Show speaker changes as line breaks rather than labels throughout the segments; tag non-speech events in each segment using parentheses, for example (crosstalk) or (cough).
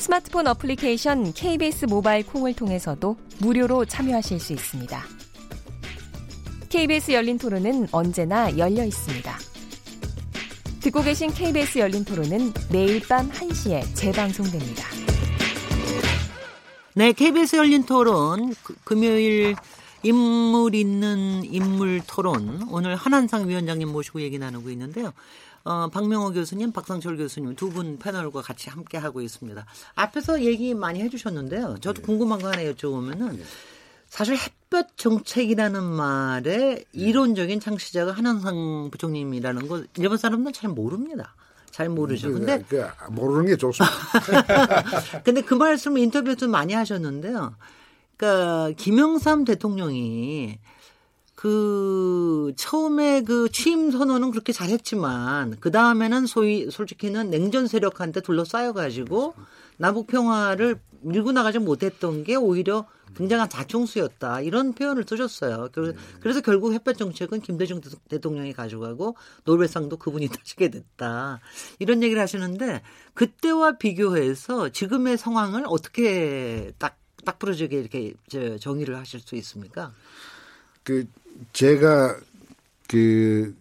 스마트폰 어플리케이션 KBS 모바일 콩을 통해서도 무료로 참여하실 수 있습니다. KBS 열린 토론은 언제나 열려 있습니다. 듣고 계신 KBS 열린 토론은 매일 밤 1시에 재방송됩니다.
네, KBS 열린 토론 그, 금요일 인물 있는 인물 토론 오늘 한한상 위원장님 모시고 얘기 나누고 있는데요. 어, 박명호 교수님, 박상철 교수님 두 분 패널과 같이 함께 하고 있습니다. 앞에서 얘기 많이 해주셨는데요. 저도 네. 궁금한 거 하나 여쭤보면은 네. 사실 햇볕 정책이라는 말의 이론적인 창시자가 한한상 부총님이라는 거 일본 사람들은 잘 모릅니다. 잘 모르죠. 근데
그, 모르는 게 좋습니다. (laughs)
근데 그 말씀을 인터뷰에서 많이 하셨는데요. 그러니까 김영삼 대통령이 그 처음에 그 취임 선언은 그렇게 잘했지만 그 다음에는 소위 솔직히는 냉전 세력한테 둘러싸여 가지고 남북 평화를 밀고 나가지 못했던 게 오히려 굉장한 자충수였다 이런 표현을 쓰셨어요. 그래서 결국 햇볕 정책은 김대중 대통령이 가져가고 노벨상도 그분이 (laughs) 따시게 됐다 이런 얘기를 하시는데 그때와 비교해서 지금의 상황을 어떻게 딱딱 부러지게 이렇게 정의를 하실 수 있습니까?
그 제가 그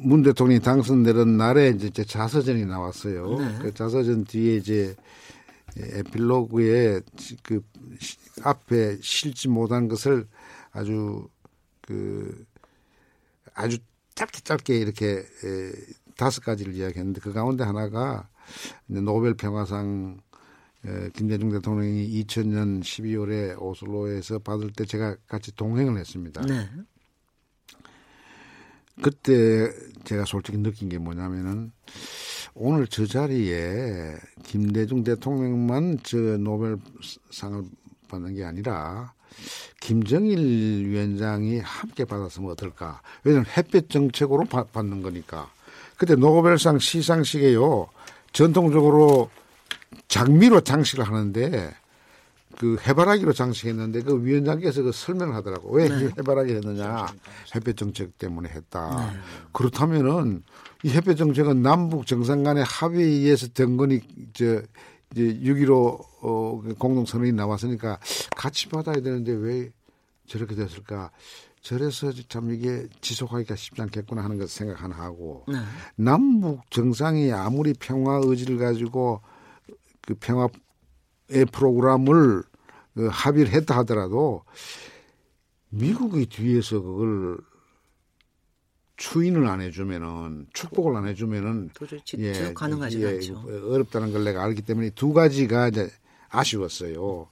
문 대통령이 당선되는 날에 이제 제 자서전이 나왔어요. 네. 그 자서전 뒤에 이제 에필로그에 그 앞에 실지 못한 것을 아주 그 아주 짧게 짧게 이렇게 에, 다섯 가지를 이야기했는데 그 가운데 하나가 노벨 평화상 에, 김대중 대통령이 2000년 12월에 오슬로에서 받을 때 제가 같이 동행을 했습니다. 네. 그때 제가 솔직히 느낀 게 뭐냐면은 오늘 저 자리에 김대중 대통령만 저 노벨상을 받는 게 아니라 김정일 위원장이 함께 받았으면 어떨까? 왜냐하면 햇볕 정책으로 받는 거니까. 그때 노벨상 시상식에요. 전통적으로 장미로 장식을 하는데 그 해바라기로 장식했는데 그 위원장께서 그 설명을 하더라고. 왜 네. 해바라기 했느냐. 햇볕 정책 때문에 했다. 네. 그렇다면은 이 햇볕 정책은 남북 정상 간의 합의에 의해서 된 거니 저 이제 6.15 어, 공동선언이 나왔으니까 같이 받아야 되는데 왜 저렇게 됐을까? 저래서 참 이게 지속하기가 쉽지 않겠구나 하는 것을 생각 하나 하고 네. 남북 정상이 아무리 평화 의지를 가지고 그 평화의 프로그램을 그 합의를 했다 하더라도 미국이 뒤에서 그걸 추인을 안 해주면은 축복을 안 해주면은
도저히 예, 가능하지 예, 않죠.
어렵다는 걸 내가 알기 때문에 두 가지가 이제 아쉬웠어요.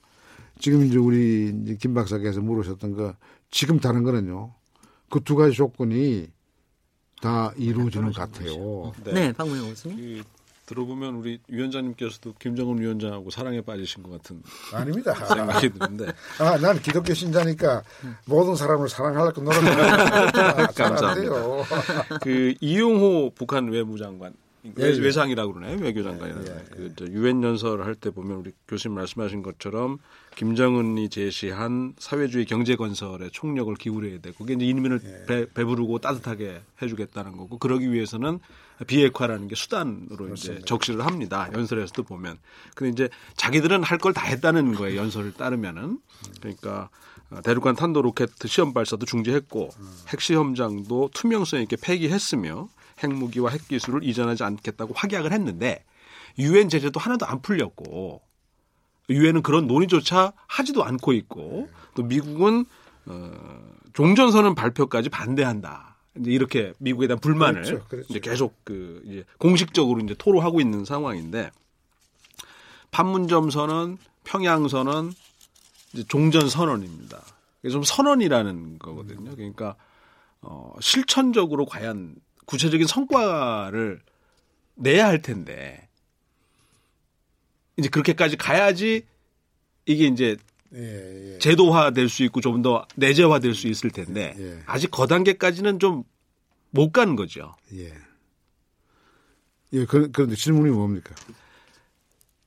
지금 이제 우리 이제 김 박사께서 물으셨던 거 지금 다른 거는요. 그 두 가지 조건이 다 이루어지는 것 같아요.
네, 네 박문영 교수님.
들어보면 우리 위원장님께서도 김정은 위원장하고 사랑에 빠지신 것 같은
아닙니다.
생각이 드는데. (laughs)
아, 난 기독교 신자니까 모든 사람을 사랑하려고 노력하는 (laughs) 감사합니다.
그 이용호 북한 외무장관 예, 예. 외상이라고 그러나요? 외교장관이라고. 예, 예. 그 유엔 연설을 할 때 보면 우리 교수님 말씀하신 것처럼 김정은이 제시한 사회주의 경제 건설에 총력을 기울여야 돼. 그게 이제 인민을 예. 배, 배부르고 따뜻하게 해주겠다는 거고 그러기 위해서는 비핵화라는 게 수단으로 그렇습니다. 이제 적시를 합니다. 연설에서도 보면. 근데 이제 자기들은 할 걸 다 했다는 거예요. 연설을 따르면은. 그러니까 대륙간 탄도 로켓 시험 발사도 중지했고 핵 시험장도 투명성 있게 폐기했으며 핵무기와 핵기술을 이전하지 않겠다고 확약을 했는데 유엔 제재도 하나도 안 풀렸고 유엔은 그런 논의조차 하지도 않고 있고 또 미국은 어, 종전선언 발표까지 반대한다. 이제 이렇게 미국에 대한 불만을 그렇죠, 그렇죠. 이제 계속 그 이제 공식적으로 이제 토로하고 있는 상황인데 판문점 선언, 평양 선언, 이제 종전 선언입니다. 이게 좀 선언이라는 거거든요. 그러니까 어 실천적으로 과연 구체적인 성과를 내야 할 텐데 이제 그렇게까지 가야지 이게 이제
예, 예.
제도화 될 수 있고 좀 더 내재화 될 수 있을 텐데
예.
아직 그 단계까지는 좀 못 가는 거죠.
예. 예, 그, 그런데 질문이 뭡니까?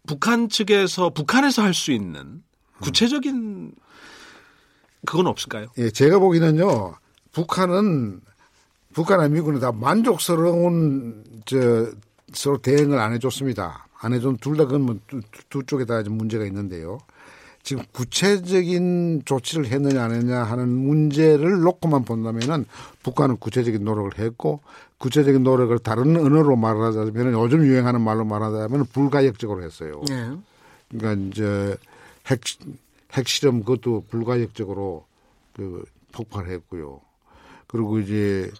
북한 측에서 북한에서 할 수 있는 구체적인 그건 없을까요?
예, 제가 보기에는요, 북한은, 북한과 미국은 다 만족스러운, 저, 서로 대응을 안 해줬습니다. 안 해준 둘 다 그건 뭐 두, 두 쪽에 다좀 문제가 있는데요. 지금 구체적인 조치를 했느냐 안 했느냐 하는 문제를 놓고만 본다면은 북한은 구체적인 노력을 했고 구체적인 노력을 다른 언어로 말하자면 요즘 유행하는 말로 말하자면 불가역적으로 했어요.
네.
그러니까 이제 핵 핵실험 그것도 불가역적으로 그 폭발했고요. 그리고 이제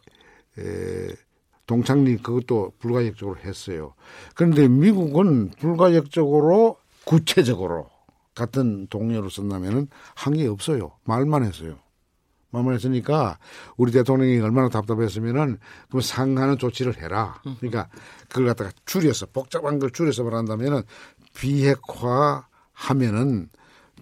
에 동창리 그것도 불가역적으로 했어요. 그런데 미국은 불가역적으로 구체적으로 같은 동료를 쓴다면은 한 게 없어요. 말만 했어요. 말만 했으니까 우리 대통령이 얼마나 답답했으면은 그럼 상하는 조치를 해라. 그러니까 그걸 갖다가 줄여서 복잡한 걸 줄여서 말한다면은 비핵화 하면은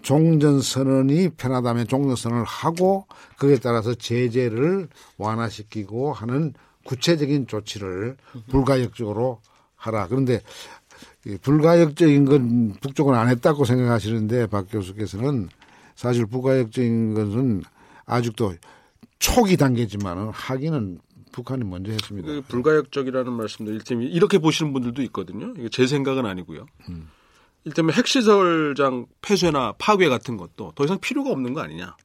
종전선언이 편하다면 종전선언을 하고 그에 따라서 제재를 완화시키고 하는 구체적인 조치를 불가역적으로 하라. 그런데 이 불가역적인 건 북쪽은 안 했다고 생각하시는데 박 교수께서는 사실 불가역적인 것은 아직도 초기 단계지만은 하기는 북한이 먼저 했습니다.
그 불가역적이라는 말씀도 일테면 이렇게 보시는 분들도 있거든요. 이게 제 생각은 아니고요. 일테면 핵시설장 폐쇄나 파괴 같은 것도 더 이상 필요가 없는 거 아니냐.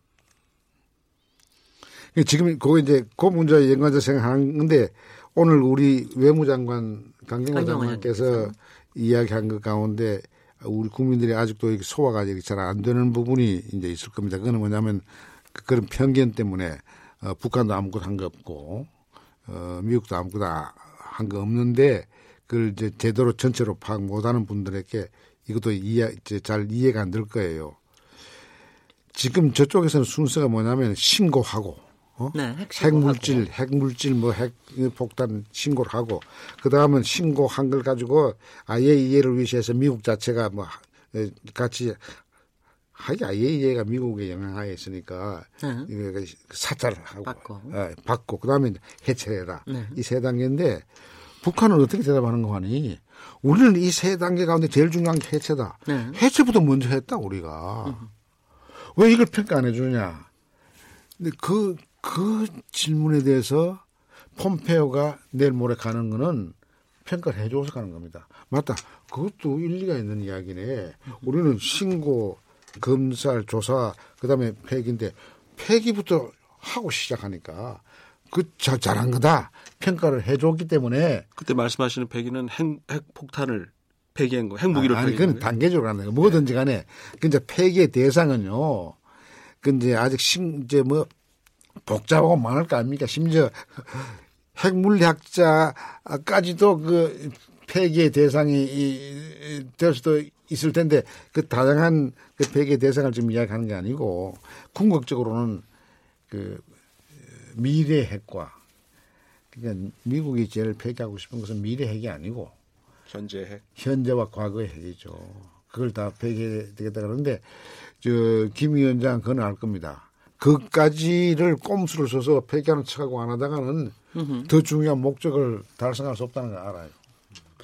지금 그거 이제 그 문제에 연관해서 생각하는데 오늘 우리 외무장관 강경화
강경화
장관께서 이야기한 것 가운데 우리 국민들이 아직도 이렇게 소화가 잘 안 되는 부분이 이제 있을 겁니다. 그거는 뭐냐면 그- 그런 편견 때문에 어, 북한도 아무것도 한 거 없고 어, 미국도 아무것도 한 거 없는데 그걸 이제 제대로 전체로 파악 못하는 분들에게 이것도 이해 이제 잘 이해가 안 될 거예요. 지금 저쪽에서는 순서가 뭐냐면 신고하고 어?
네, 핵.
핵물질, 핵물질 뭐 핵 폭탄 신고를 하고 그 다음은 신고한 걸 가지고 아예 이해를 위해서 미국 자체가 뭐 에, 같이 하기 아예 이해가 미국의 영향하에 있으니까
네.
이거 사찰을 하고
받고.
예, 받고 그 다음에 해체해라
네.
이세 단계인데 북한은 어떻게 대답하는 거 하니 우리는 이 세 단계 가운데 제일 중요한 게 해체다.
네.
해체부터 먼저 했다 우리가 왜 이걸 평가 안 해주냐? 근데 그, 그 질문에 대해서 폼페오가 내일 모레 가는 거는 평가를 해줘서 가는 겁니다. 맞다. 그것도 일리가 있는 이야기네. 우리는 신고, 검찰, 조사, 그 다음에 폐기인데 폐기부터 하고 시작하니까 그 자, 잘한 거다. 평가를 해줬기 때문에
그때 말씀하시는 폐기는 핵, 핵 폭탄을 폐기한 거, 핵무기를
아니,
폐기한
그건. 단계적으로 하는 거예요. 뭐든지 간에. 그 이제 폐기의 대상은요. 그 이제 아직 심, 이제 뭐 복잡하고 많을 거 아닙니까? 심지어 (laughs) 핵물리학자까지도 그 폐기의 대상이 이- 될 수도 있을 텐데 그 다양한 그 폐기의 대상을 지금 이야기하는 게 아니고 궁극적으로는 그 미래 핵과 그러니까 미국이 제일 폐기하고 싶은 것은 미래 핵이 아니고
현재 핵.
현재와 과거의 핵이죠. 그걸 다 폐기되겠다 그러는데 저김 위원장 그건 알 겁니다. 그까지를 꼼수를 써서 폐기하는 척하고 안 하다가는 더 중요한 목적을 달성할 수 없다는 걸 알아요.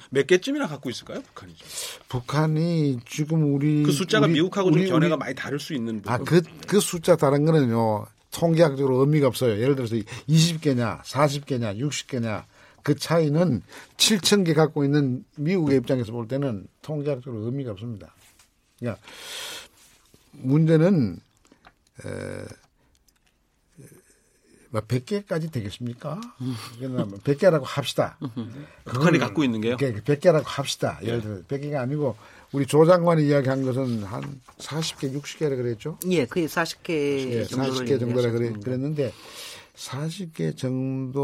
몇 개쯤이나 갖고 있을까요, 북한이? 좀?
북한이 지금 우리
그 숫자가
우리-
미국하고 좀
우리-
견해가
우리-
많이 다를 수 있는 부분.
아, 그, 그 숫자 다른 거는요, 통계학적으로 의미가 없어요. 예를 들어서 20개냐, 40개냐, 60개냐, 그 차이는 7천 개 갖고 있는 미국의 입장에서 볼 때는 통계학적으로 의미가 없습니다. 그러니까, 문제는, 에, 뭐 100개까지 되겠습니까? 그러나 100개라고 합시다. (laughs)
북한이 갖고 있는 게요?
100개라고 합시다. 예를 들어 100개가 아니고 우리 조 장관이 이야기한 것은 한 40개, 60개라 그랬죠?
예, 거의 40개
예,
정도를
40개 정도라 그래. 그랬는데 40개 정도를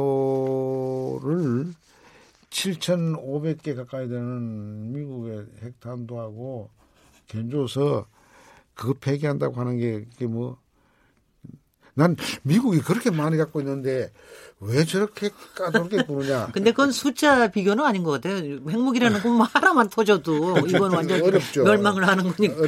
7,500개 가까이 되는 미국의 핵탄두하고 견줘서 그거 폐기한다고 하는 게 이게 뭐. 난 미국이 그렇게 많이 갖고 있는데 왜 저렇게 까다롭게 구느냐. (laughs)
근데 그건 숫자 비교는 아닌 것 같아요. 핵무기라는 건 하나만 터져도 (laughs) 이건 완전
어렵죠.
멸망을 하는 거니까.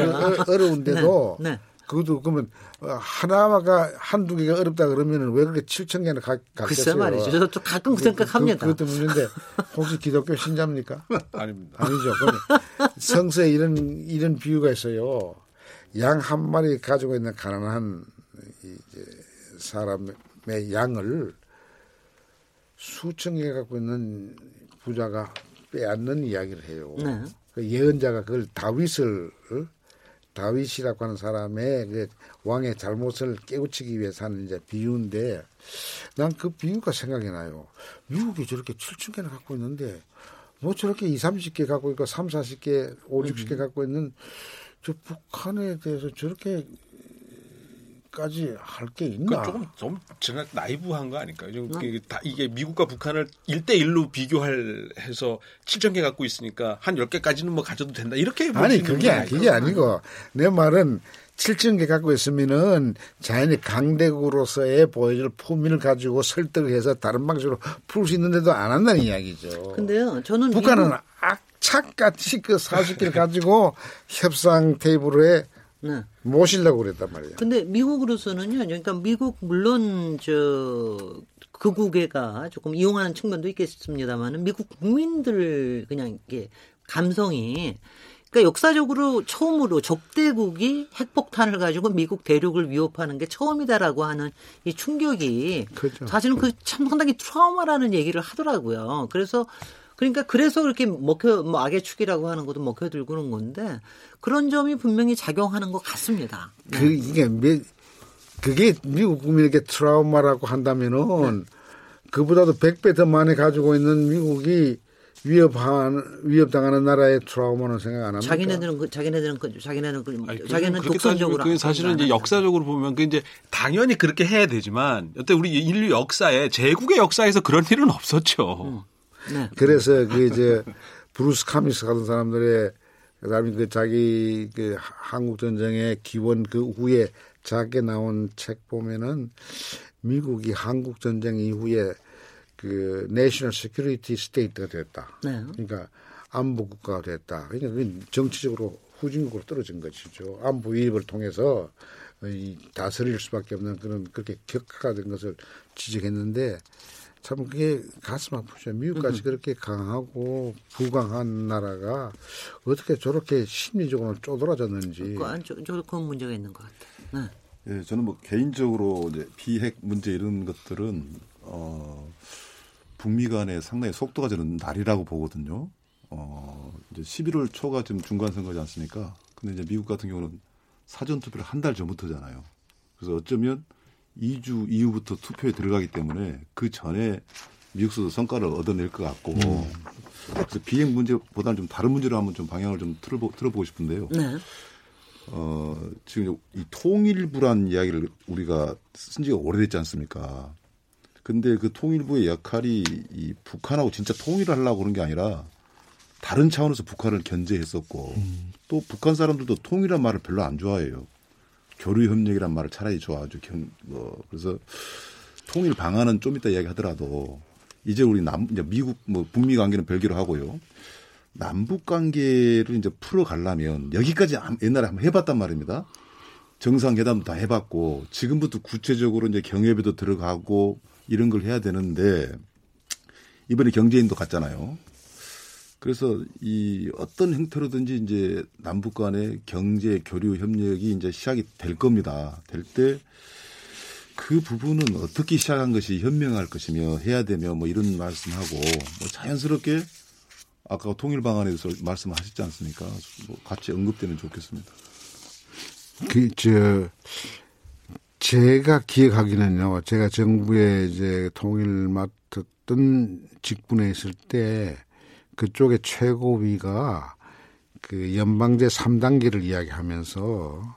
어려, 운데도 (laughs)
네, 네.
그것도 그러면 하나가 한두 개가 어렵다 그러면은 왜 그렇게 7천 개나 가, 갔겠어요?
글쎄 말이죠. 저도 가끔 그, 생각합니다.
그, 것도 문제인데 혹시 기독교 신자입니까?
아닙니다.
아니죠. 성서에 이런 이런 비유가 있어요. 양 한 마리 가지고 있는 가난한 이제 사람의 양을 수천 개 갖고 있는 부자가 빼앗는 이야기를 해요. 네. 그 예언자가 그걸 다윗을 다윗이라고 하는 사람의 그 왕의 잘못을 깨우치기 위해서 하는 이제 비유인데 난 그 비유가 생각이 나요. 미국이 저렇게 7천 개나 갖고 있는데 뭐 저렇게 2, 30개 갖고 있고 3, 40개, 5, 60개 갖고 있는 저 북한에 대해서 저렇게 까지 할 게 있나?
조금 좀 제가 나이브한 거 아닐까요? 좀 어? 다 이게 미국과 북한을 1대 1로 비교할 해서 7천 개 갖고 있으니까 한 10개까지는 뭐 가져도 된다. 이렇게
아니 그게 그게 아니고 내 말은 7천 개 갖고 있으면은 자연히 강대국으로서의 보여줄 품위를 가지고 설득을 해서 다른 방식으로 풀 수 있는데도 안 한다는 이야기죠.
근데요, 저는
북한은 미국... 악착같이 그 40개를 가지고 (laughs) 협상 테이블에 네. 모시려고 그랬단 말이에요.
근데 미국으로서는요, 그러니까 미국 물론 저 극우계가 조금 이용하는 측면도 있겠습니다만은 미국 국민들 그냥 이게 감성이 그러니까 역사적으로 처음으로 적대국이 핵폭탄을 가지고 미국 대륙을 위협하는 게 처음이다라고 하는 이 충격이 그렇죠. 사실은 그 참 상당히 트라우마라는 얘기를 하더라고요. 그래서 그러니까 그래서 그렇게 먹혀 뭐 악의 축이라고 하는 것도 먹혀들고 그런 건데 그런 점이 분명히 작용하는 것 같습니다.
네. 그 이게 미, 그게 미국 국민에게 트라우마라고 한다면은 네. 그보다도 100배 더 많이 가지고 있는 미국이 위협한 위협당하는 나라의 트라우마는 생각 안 합니까?
자기네들은 그 자기네들은 그 자기네는 그 아니, 자기는 독선적으로
그 사실은 이제 역사적으로 보면 그 이제 당연히 그렇게 해야 되지만 여태 우리 인류 역사에 제국의 역사에서 그런 일은 없었죠. 음.
네. 그래서 그 이제 브루스 커밍스 같은 사람들의 그다음에 그 자기 그 한국 전쟁의 기원 그 후에 작게 나온 책 보면은 미국이 한국 전쟁 이후에 그 national security state가 됐다. 네. 그러니까 안보 국가가 됐다. 그러니까 정치적으로 후진국으로 떨어진 것이죠. 안보 위협을 통해서 이 다스릴 수밖에 없는 그런 그렇게 격하가 된 것을 지적했는데 참 그게 가슴 아프죠. 미국까지 음. 그렇게 강하고 부강한 나라가 어떻게 저렇게 심리적으로 쪼들어졌는지.
그안 그건 문제가 있는 것 같아요.
네. 예, 저는 뭐 개인적으로 이제 비핵 문제 이런 것들은 어 북미 간에 상당히 속도가 저는 날이라고 보거든요. 어 이제 11월 초가 지금 중간 선거지 않습니까? 근데 이제 미국 같은 경우는 사전 투표를 한 달 전부터잖아요. 그래서 어쩌면 2주 이후부터 투표에 들어가기 때문에 그 전에 미국에서도 성과를 얻어낼 것 같고 음. 그래서 비행 문제보다는 좀 다른 문제로 한번 좀 방향을 좀 틀어보, 틀어보고 싶은데요. 네. 어, 지금 이 통일부란 이야기를 우리가 쓴 지가 오래됐지 않습니까? 근데 그 통일부의 역할이 이 북한하고 진짜 통일을 하려고 그런 게 아니라 다른 차원에서 북한을 견제했었고 음. 또 북한 사람들도 통일한 말을 별로 안 좋아해요. 교류 협력이란 말을 차라리 좋아하죠. 뭐 그래서 통일 방안은 좀 이따 이야기하더라도 이제 우리 남 이제 미국 뭐 북미 관계는 별개로 하고요. 남북 관계를 이제 풀어 가려면 여기까지 옛날에 한번 해 봤단 말입니다. 정상회담도 다 해 봤고 지금부터 구체적으로 이제 경협에도 들어가고 이런 걸 해야 되는데 이번에 경제인도 갔잖아요. 그래서 이 어떤 형태로든지 이제 남북 간의 경제 교류 협력이 이제 시작이 될 겁니다. 될 때 그 부분은 어떻게 시작한 것이 현명할 것이며 해야 되며 뭐 이런 말씀하고 뭐 자연스럽게 아까 통일 방안에서 말씀하셨지 않습니까? 뭐 같이 언급되면 좋겠습니다.
그, 저, 제가 기억하기는요, 제가 정부에 이제 통일 맡았던 직분에 있을 때 그쪽의 최고위가 그 연방제 3단계를 이야기하면서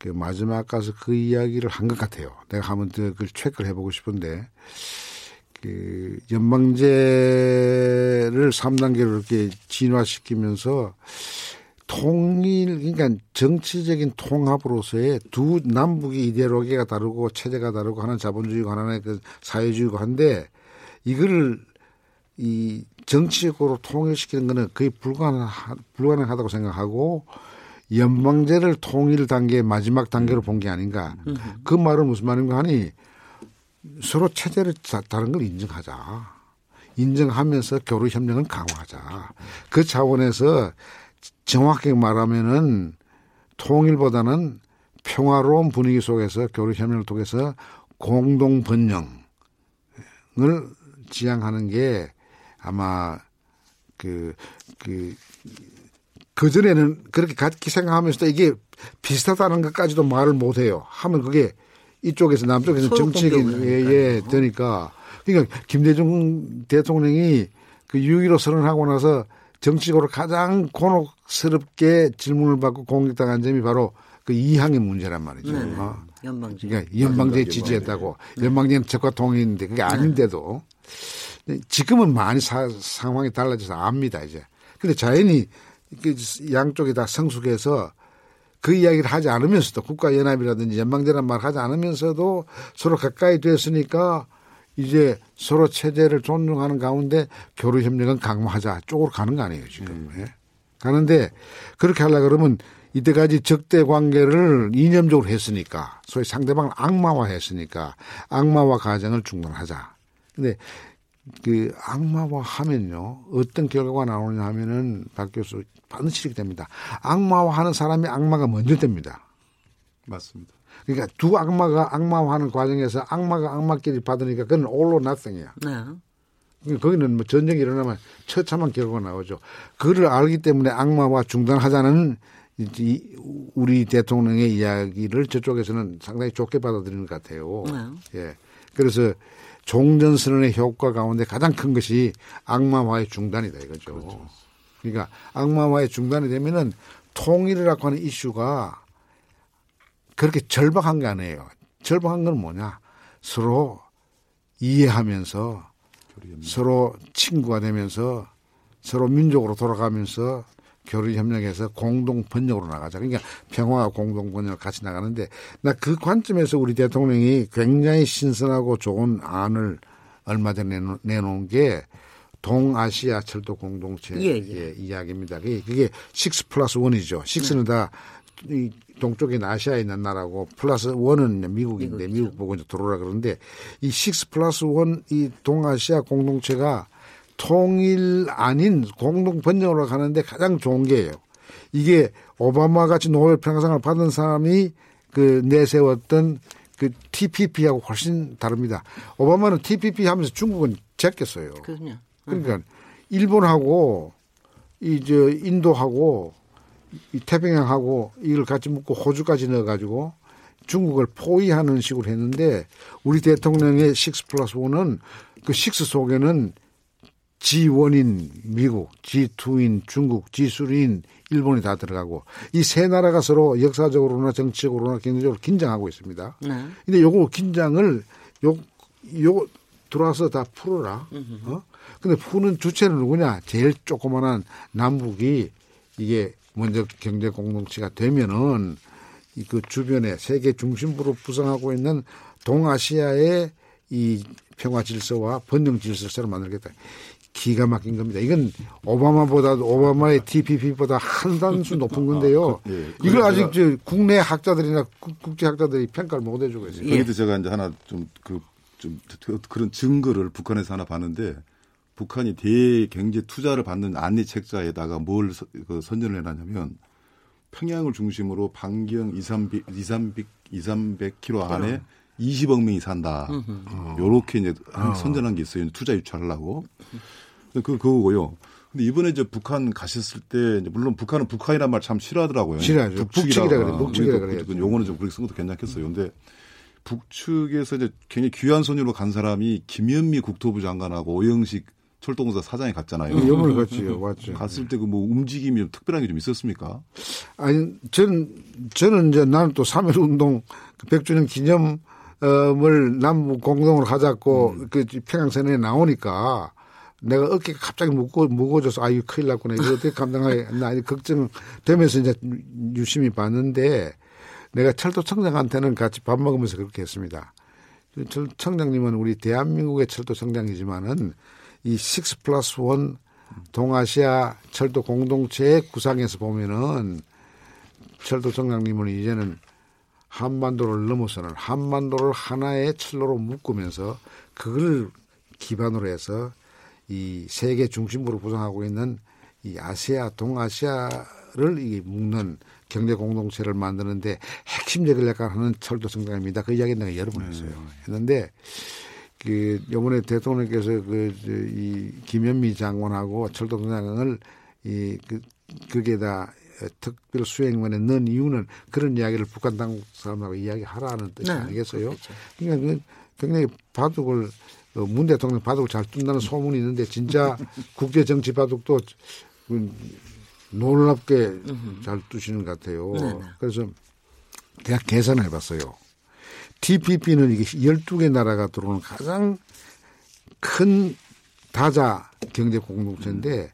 그 마지막 가서 그 이야기를 한 것 같아요. 내가 한번 그걸 체크를 해보고 싶은데 그 연방제를 3단계로 이렇게 진화시키면서 통일 그러니까 정치적인 통합으로서의 두 남북이 이데올로기가 다르고 체제가 다르고 하나는 자본주의고 하나는 그 사회주의고 한데 이거를 이 정치적으로 통일시키는 거는 거의 불가능하, 불가능하다고 생각하고 연방제를 통일 단계 마지막 단계로 본 게 아닌가. 그 말은 무슨 말인가 하니 서로 체제를 다른 걸 인정하자. 인정하면서 교류 협력은 강화하자. 그 차원에서 정확하게 말하면은 통일보다는 평화로운 분위기 속에서 교류 협력을 통해서 공동 번영을 지향하는 게 아마 그, 그, 그전에는 그렇게 같이 생각하면서도 이게 비슷하다는 것까지도 말을 못 해요. 하면 그게 이쪽에서 남쪽에서 정치적인 예, 예, 되니까. 그러니까 김대중 대통령이 그 6.15 선언하고 나서 정치적으로 가장 곤혹스럽게 질문을 받고 공격당한 점이 바로 그 이항의 문제란 말이죠. 네. 어. 연방제. 그러니까 연방제 지지했다고. 네. 연방제는 적과 통일인데 그게 네. 아닌데도 지금은 많이 사, 상황이 달라져서 압니다 이제. 근데 자연히 그 양쪽이 다 성숙해서 그 이야기를 하지 않으면서도 국가연합이라든지 연방제란 말 하지 않으면서도 서로 가까이 됐으니까 이제 서로 체제를 존중하는 가운데 교류 협력은 강화하자 쪽으로 가는 거 아니에요 지금. 음. 예. 가는데 그렇게 하려 그러면 이때까지 적대 관계를 이념적으로 했으니까 소위 상대방을 악마화했으니까 악마화 과정을 중단하자. 근데 그 악마화 하면요 어떤 결과가 나오냐 하면은 박 교수 반드시 이렇게 됩니다. 악마화하는 사람이 악마가 먼저 됩니다.
맞습니다.
그러니까 두 악마가 악마화하는 과정에서 악마가 악마끼리 받으니까 그건 or nothing이야. 네. 그러니까 거기는 뭐 전쟁이 일어나면 처참한 결과가 나오죠. 그를 알기 때문에 악마화 중단하자는 우리 대통령의 이야기를 저쪽에서는 상당히 좋게 받아들이는 것 같아요. 네. 예. 그래서 종전선언의 효과 가운데 가장 큰 것이 악마화의 중단이다 이거죠. 그렇죠. 그러니까 악마화의 중단이 되면은 통일이라고 하는 이슈가 그렇게 절박한 게 아니에요. 절박한 건 뭐냐? 서로 이해하면서 서로 친구가 되면서 서로 민족으로 돌아가면서 교류 협력해서 공동 번역으로 나가자. 그러니까 평화와 공동 번역을 같이 나가는데 나 그 관점에서 우리 대통령이 굉장히 신선하고 좋은 안을 얼마 전에 내놓은 게 동아시아 철도 공동체 예, 예. 이야기입니다. 그게, 그게 6 플러스 1이죠. 6는 네. 다이 동쪽에 아시아에 있는 나라고 플러스 1은 미국인데 미국이죠. 미국 보고 이제 들어오라 그러는데 이6 플러스 1 이 동아시아 공동체가 통일 아닌 공동 번영으로 가는데 가장 좋은 게예요. 이게 오바마 같이 노벨 평화상을 받은 사람이 그 내세웠던 그 TPP하고 훨씬 다릅니다. 오바마는 TPP 하면서 중국은 제꼈어요. 그럼요. 그러니까 일본하고 이 저 인도하고 이 태평양하고 이걸 같이 묶고 호주까지 넣어가지고 중국을 포위하는 식으로 했는데 우리 대통령의 6 플러스 1은 그6 속에는 G1인 미국, G2인 중국, G3인 일본이 다 들어가고 이 세 나라가 서로 역사적으로나 정치적으로나 경제적으로 긴장하고 있습니다. 네. 근데 요거 긴장을 요, 요 들어와서 다 풀어라. 어? 근데 푸는 주체는 누구냐? 제일 조그만한 남북이 이게 먼저 경제 공동체가 되면은 그 주변에 세계 중심부로 부상하고 있는 동아시아의 이 평화 질서와 번영 질서를 만들겠다. 기가 막힌 겁니다. 이건 오바마보다 오바마의 TPP보다 한 단수 (laughs) 높은 건데요. 아, 그, 예. 이걸 아직 저 국내 학자들이나 국제 학자들이 평가를 못 해주고 있어요.
거기도 예. 제가 이제 하나 좀 그 좀 그런 증거를 북한에서 하나 봤는데 북한이 대경제 투자를 받는 안리 책자에다가 뭘 서, 그 선전을 해놨냐면 평양을 중심으로 반경 2, 300, 2, 300, 2, 300km 안에 20억 명이 산다. 어. 요렇게 이제 어. 선전한 게 있어요. 투자 유치하려고. 그, 그거고요. 근데 이번에 이제 북한 가셨을 때 이제 물론 북한은 북한이란 말 참 싫어하더라고요.
싫어하죠. 북측이라 그래. 북측이라 그래.
그 용어는 좀 그렇게 쓴 것도 괜찮겠어요. 근데 북측에서 이제 굉장히 귀한 손님으로 간 사람이 김현미 국토부 장관하고 오영식 철도공사 사장이 갔잖아요.
영을 갔지요. 맞죠.
갔을 때 그 뭐 움직임이 특별한 게 좀 있었습니까?
아니, 저는, 저는 이제 나는 또3.1 운동 그 100주년 기념 을 남북 공동으로 가자고 음. 그 평양선에 나오니까 내가 어깨가 갑자기 무거, 무거워져서 아유 큰일 났구나 이거 어떻게 감당하나 걱정되면서 이제 유심히 봤는데 내가 철도 청장한테는 같이 밥 먹으면서 그렇게 했습니다. 청장님은 우리 대한민국의 철도 청장이지만은 이 6 플러스 1 동아시아 철도 공동체의 구상에서 보면은 철도 정강님은 이제는 한반도를 넘어서는 한반도를 하나의 철로로 묶으면서 그걸 기반으로 해서 이 세계 중심부로 구성하고 있는 이 아시아 동아시아를 이 묶는 경제 공동체를 만드는데 핵심적인 역할을 하는 철도 성장입니다. 그 이야기 내가 여러 번 했어요. 했는데 그 요번에 대통령께서 그이 김현미 장관하고 철도 성장을 이그 거기에다 특별 수행원에 넣은 이유는 그런 이야기를 북한 당국 사람하고 이야기하라는 뜻이
네,
아니겠어요?
그렇겠죠.
그러니까 그 굉장히 바둑을 어, 문 대통령 바둑을 잘 둔다는 소문이 있는데 진짜 (laughs) 국제 정치 바둑도 그 놀랍게 잘 두시는 것 같아요.
네네.
그래서 제가 계산해 봤어요. TPP는 이게 12개 나라가 들어오는 가장 큰 다자 경제 공동체인데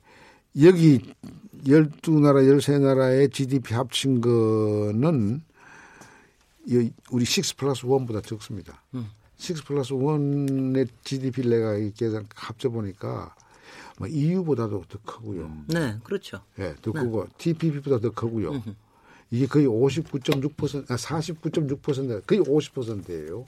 여기 12나라, 13나라의 GDP 합친 거는 이- 우리 6 플러스 1보다 적습니다. 6 플러스 1의 GDP를 내가 이 계산 합쳐보니까 뭐 EU보다도 더 크고요.
네, 그렇죠.
예, 더 크고 TPP보다 더 크고요. 이게 거의 59.6%, 아, 49.6% 거의 50%예요.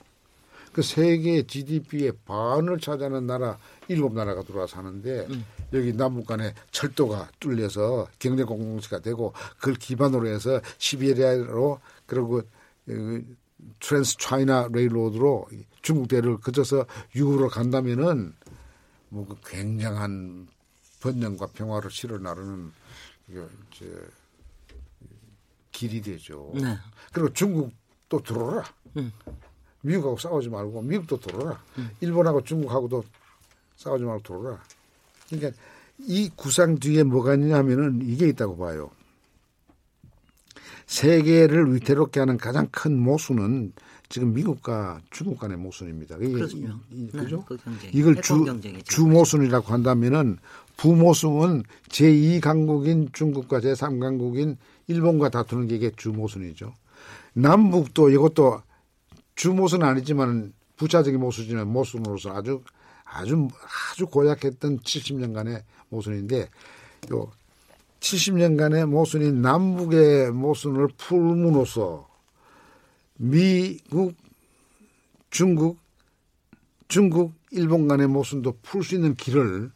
그 세계 GDP의 반을 차지하는 나라 일곱 나라가 들어와 사는데 여기 남북 간에 철도가 뚫려서 경제 공동체가 되고 그걸 기반으로 해서 시베리아로 그리고 그 trans China railroad로 중국 대륙을 거쳐서 유럽으로 간다면은 뭐 그 굉장한 번영과 평화를 실어 나르는 이거 저 길이 되죠.
네.
그리고 중국 또 들어오라. 미국하고 싸우지 말고 미국도 들어오라. 일본하고 중국하고도 싸우지 말고 들어오라. 그러니까 이 구상 뒤에 뭐가 있냐면은 이게 있다고 봐요. 세계를 위태롭게 하는 가장 큰 모순은 지금 미국과 중국 간의 모순입니다. 이- 이-
네,
그죠?
그.
이걸 주. 주 모순이라고 한다면은 부모순은 제2강국인 중국과 제3강국인 일본과 다투는 게 이게 주모순이죠. 남북도 이것도 주모순은 아니지만 부차적인 모순이지만 모순으로서 아주 아주 아주 고약했던 70년간의 모순인데 요 70년간의 모순인 남북의 모순을 풀므로써 미국, 중국, 중국, 일본 간의 모순도 풀 수 있는 길을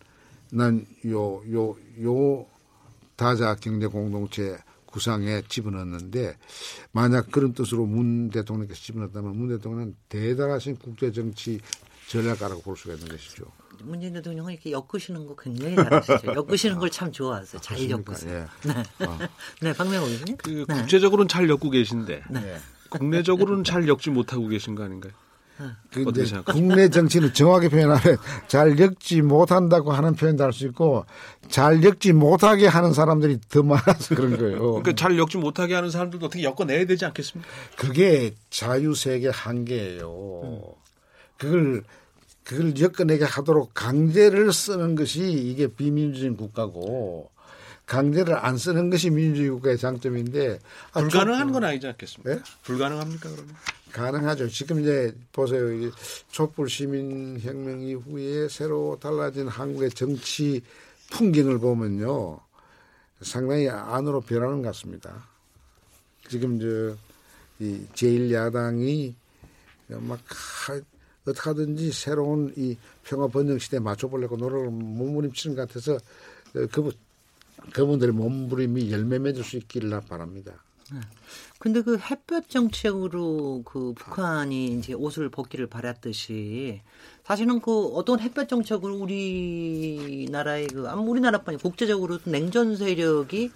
난 요 요 요 다자 경제 공동체 구상에 집어넣었는데 만약 그런 뜻으로 문 대통령께서 집어넣었다면 문 대통령은 대단하신 국제 정치 전략가라고 볼 수가 있는 것이죠.
문재인 대통령은 이렇게 엮으시는 거 굉장히 잘하시죠. 엮으시는 걸 참 좋아하세요. 잘
그렇습니까?
엮으세요.
예.
네. (laughs) 네, 박명호 교수님.
그
네.
국제적으로는 잘 엮고 계신데
네.
국내적으로는 잘 엮지 못하고 계신 거 아닌가요?
근데
생각하세요?
국내 정치는 정확히 표현하면 잘 엮지 못한다고 하는 표현도 할 수 있고 잘 엮지 못하게 하는 사람들이 더 많아서 그런 거예요.
그러니까 잘 엮지 못하게 하는 사람들도 어떻게 엮어내야 되지 않겠습니까?
그게 자유세계 한계예요. 그걸 그걸 엮어내게 하도록 강제를 쓰는 것이 이게 비민주주의 국가고 강제를 안 쓰는 것이 민주주의 국가의 장점인데 아,
불가능한
저-
건 아니지 않겠습니까?
네?
불가능합니까 그러면?
가능하죠. 지금 이제 보세요. 이 촛불 시민 혁명 이후에 새로 달라진 한국의 정치 풍경을 보면요. 상당히 안으로 변하는 것 같습니다. 지금 저 이 제1야당이 막 하, 어떻게 하든지 새로운 이 평화 번영 시대에 맞춰보려고 노력을 몸부림치는 것 같아서 어, 그분 그분들의 몸부림이 열매 맺을 수 있기를 나 바랍니다.
근데 그 햇볕 정책으로 그 북한이 이제 옷을 벗기를 바랐듯이 사실은 그 어떤 햇볕 정책으로 우리나라의 그 아무 우리나라뿐이 국제적으로 냉전 세력이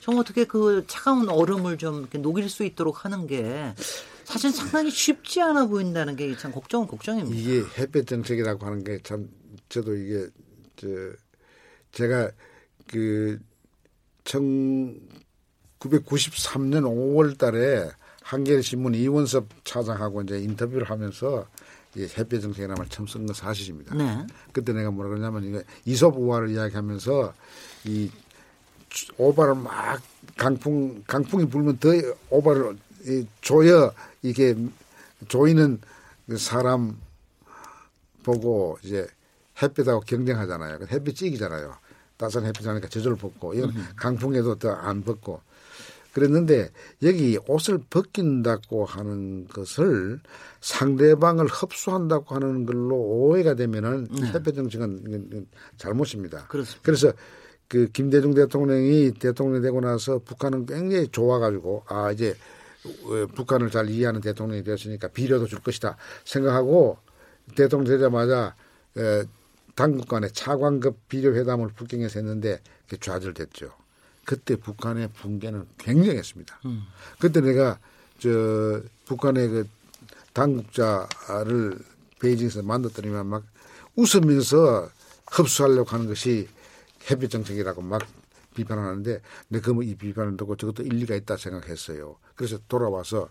좀 어떻게 그 차가운 얼음을 좀 녹일 수 있도록 하는 게 사실 상당히 쉽지 않아 보인다는 게 참 걱정은 걱정입니다.
이게 햇볕 정책이라고 하는 게 참 저도 이게 저 제가 그 1993년 5월 달에 한겨레 신문 이원섭 차장하고 이제 인터뷰를 하면서 이 햇볕 정책이라는 말 처음 쓴 건 사실입니다.
네.
그때 내가 뭐라 그러냐면 이거 이솝 우화를 이야기하면서 이 오바를 막 강풍 강풍이 불면 더 오바를 이 조여 이게 조이는 그 사람 보고 이제 햇빛하고 경쟁하잖아요. 그 햇빛 찍이잖아요. 따스한 햇빛 하니까 저절로 벗고 이건 강풍에도 더안 벗고 그랬는데 여기 옷을 벗긴다고 하는 것을 상대방을 흡수한다고 하는 걸로 오해가 되면은
네.
협회 정책은 잘못입니다.
그렇습니다.
그래서 그 김대중 대통령이 대통령 되고 나서 북한은 굉장히 좋아가지고 아 이제 어, 북한을 잘 이해하는 대통령이 되었으니까 비료도 줄 것이다 생각하고 대통령 되자마자 에, 당국 간의 차관급 비료 회담을 북경에서 했는데 좌절됐죠. 그때 북한의 붕괴는 굉장했습니다. 그때 내가 저 북한의 그 당국자를 베이징에서 만났더니만 막 웃으면서 흡수하려고 하는 것이 해비 정책이라고 막 비판하는데 내가 그이 비판을 듣고 저것도 일리가 있다 생각했어요. 그래서 돌아와서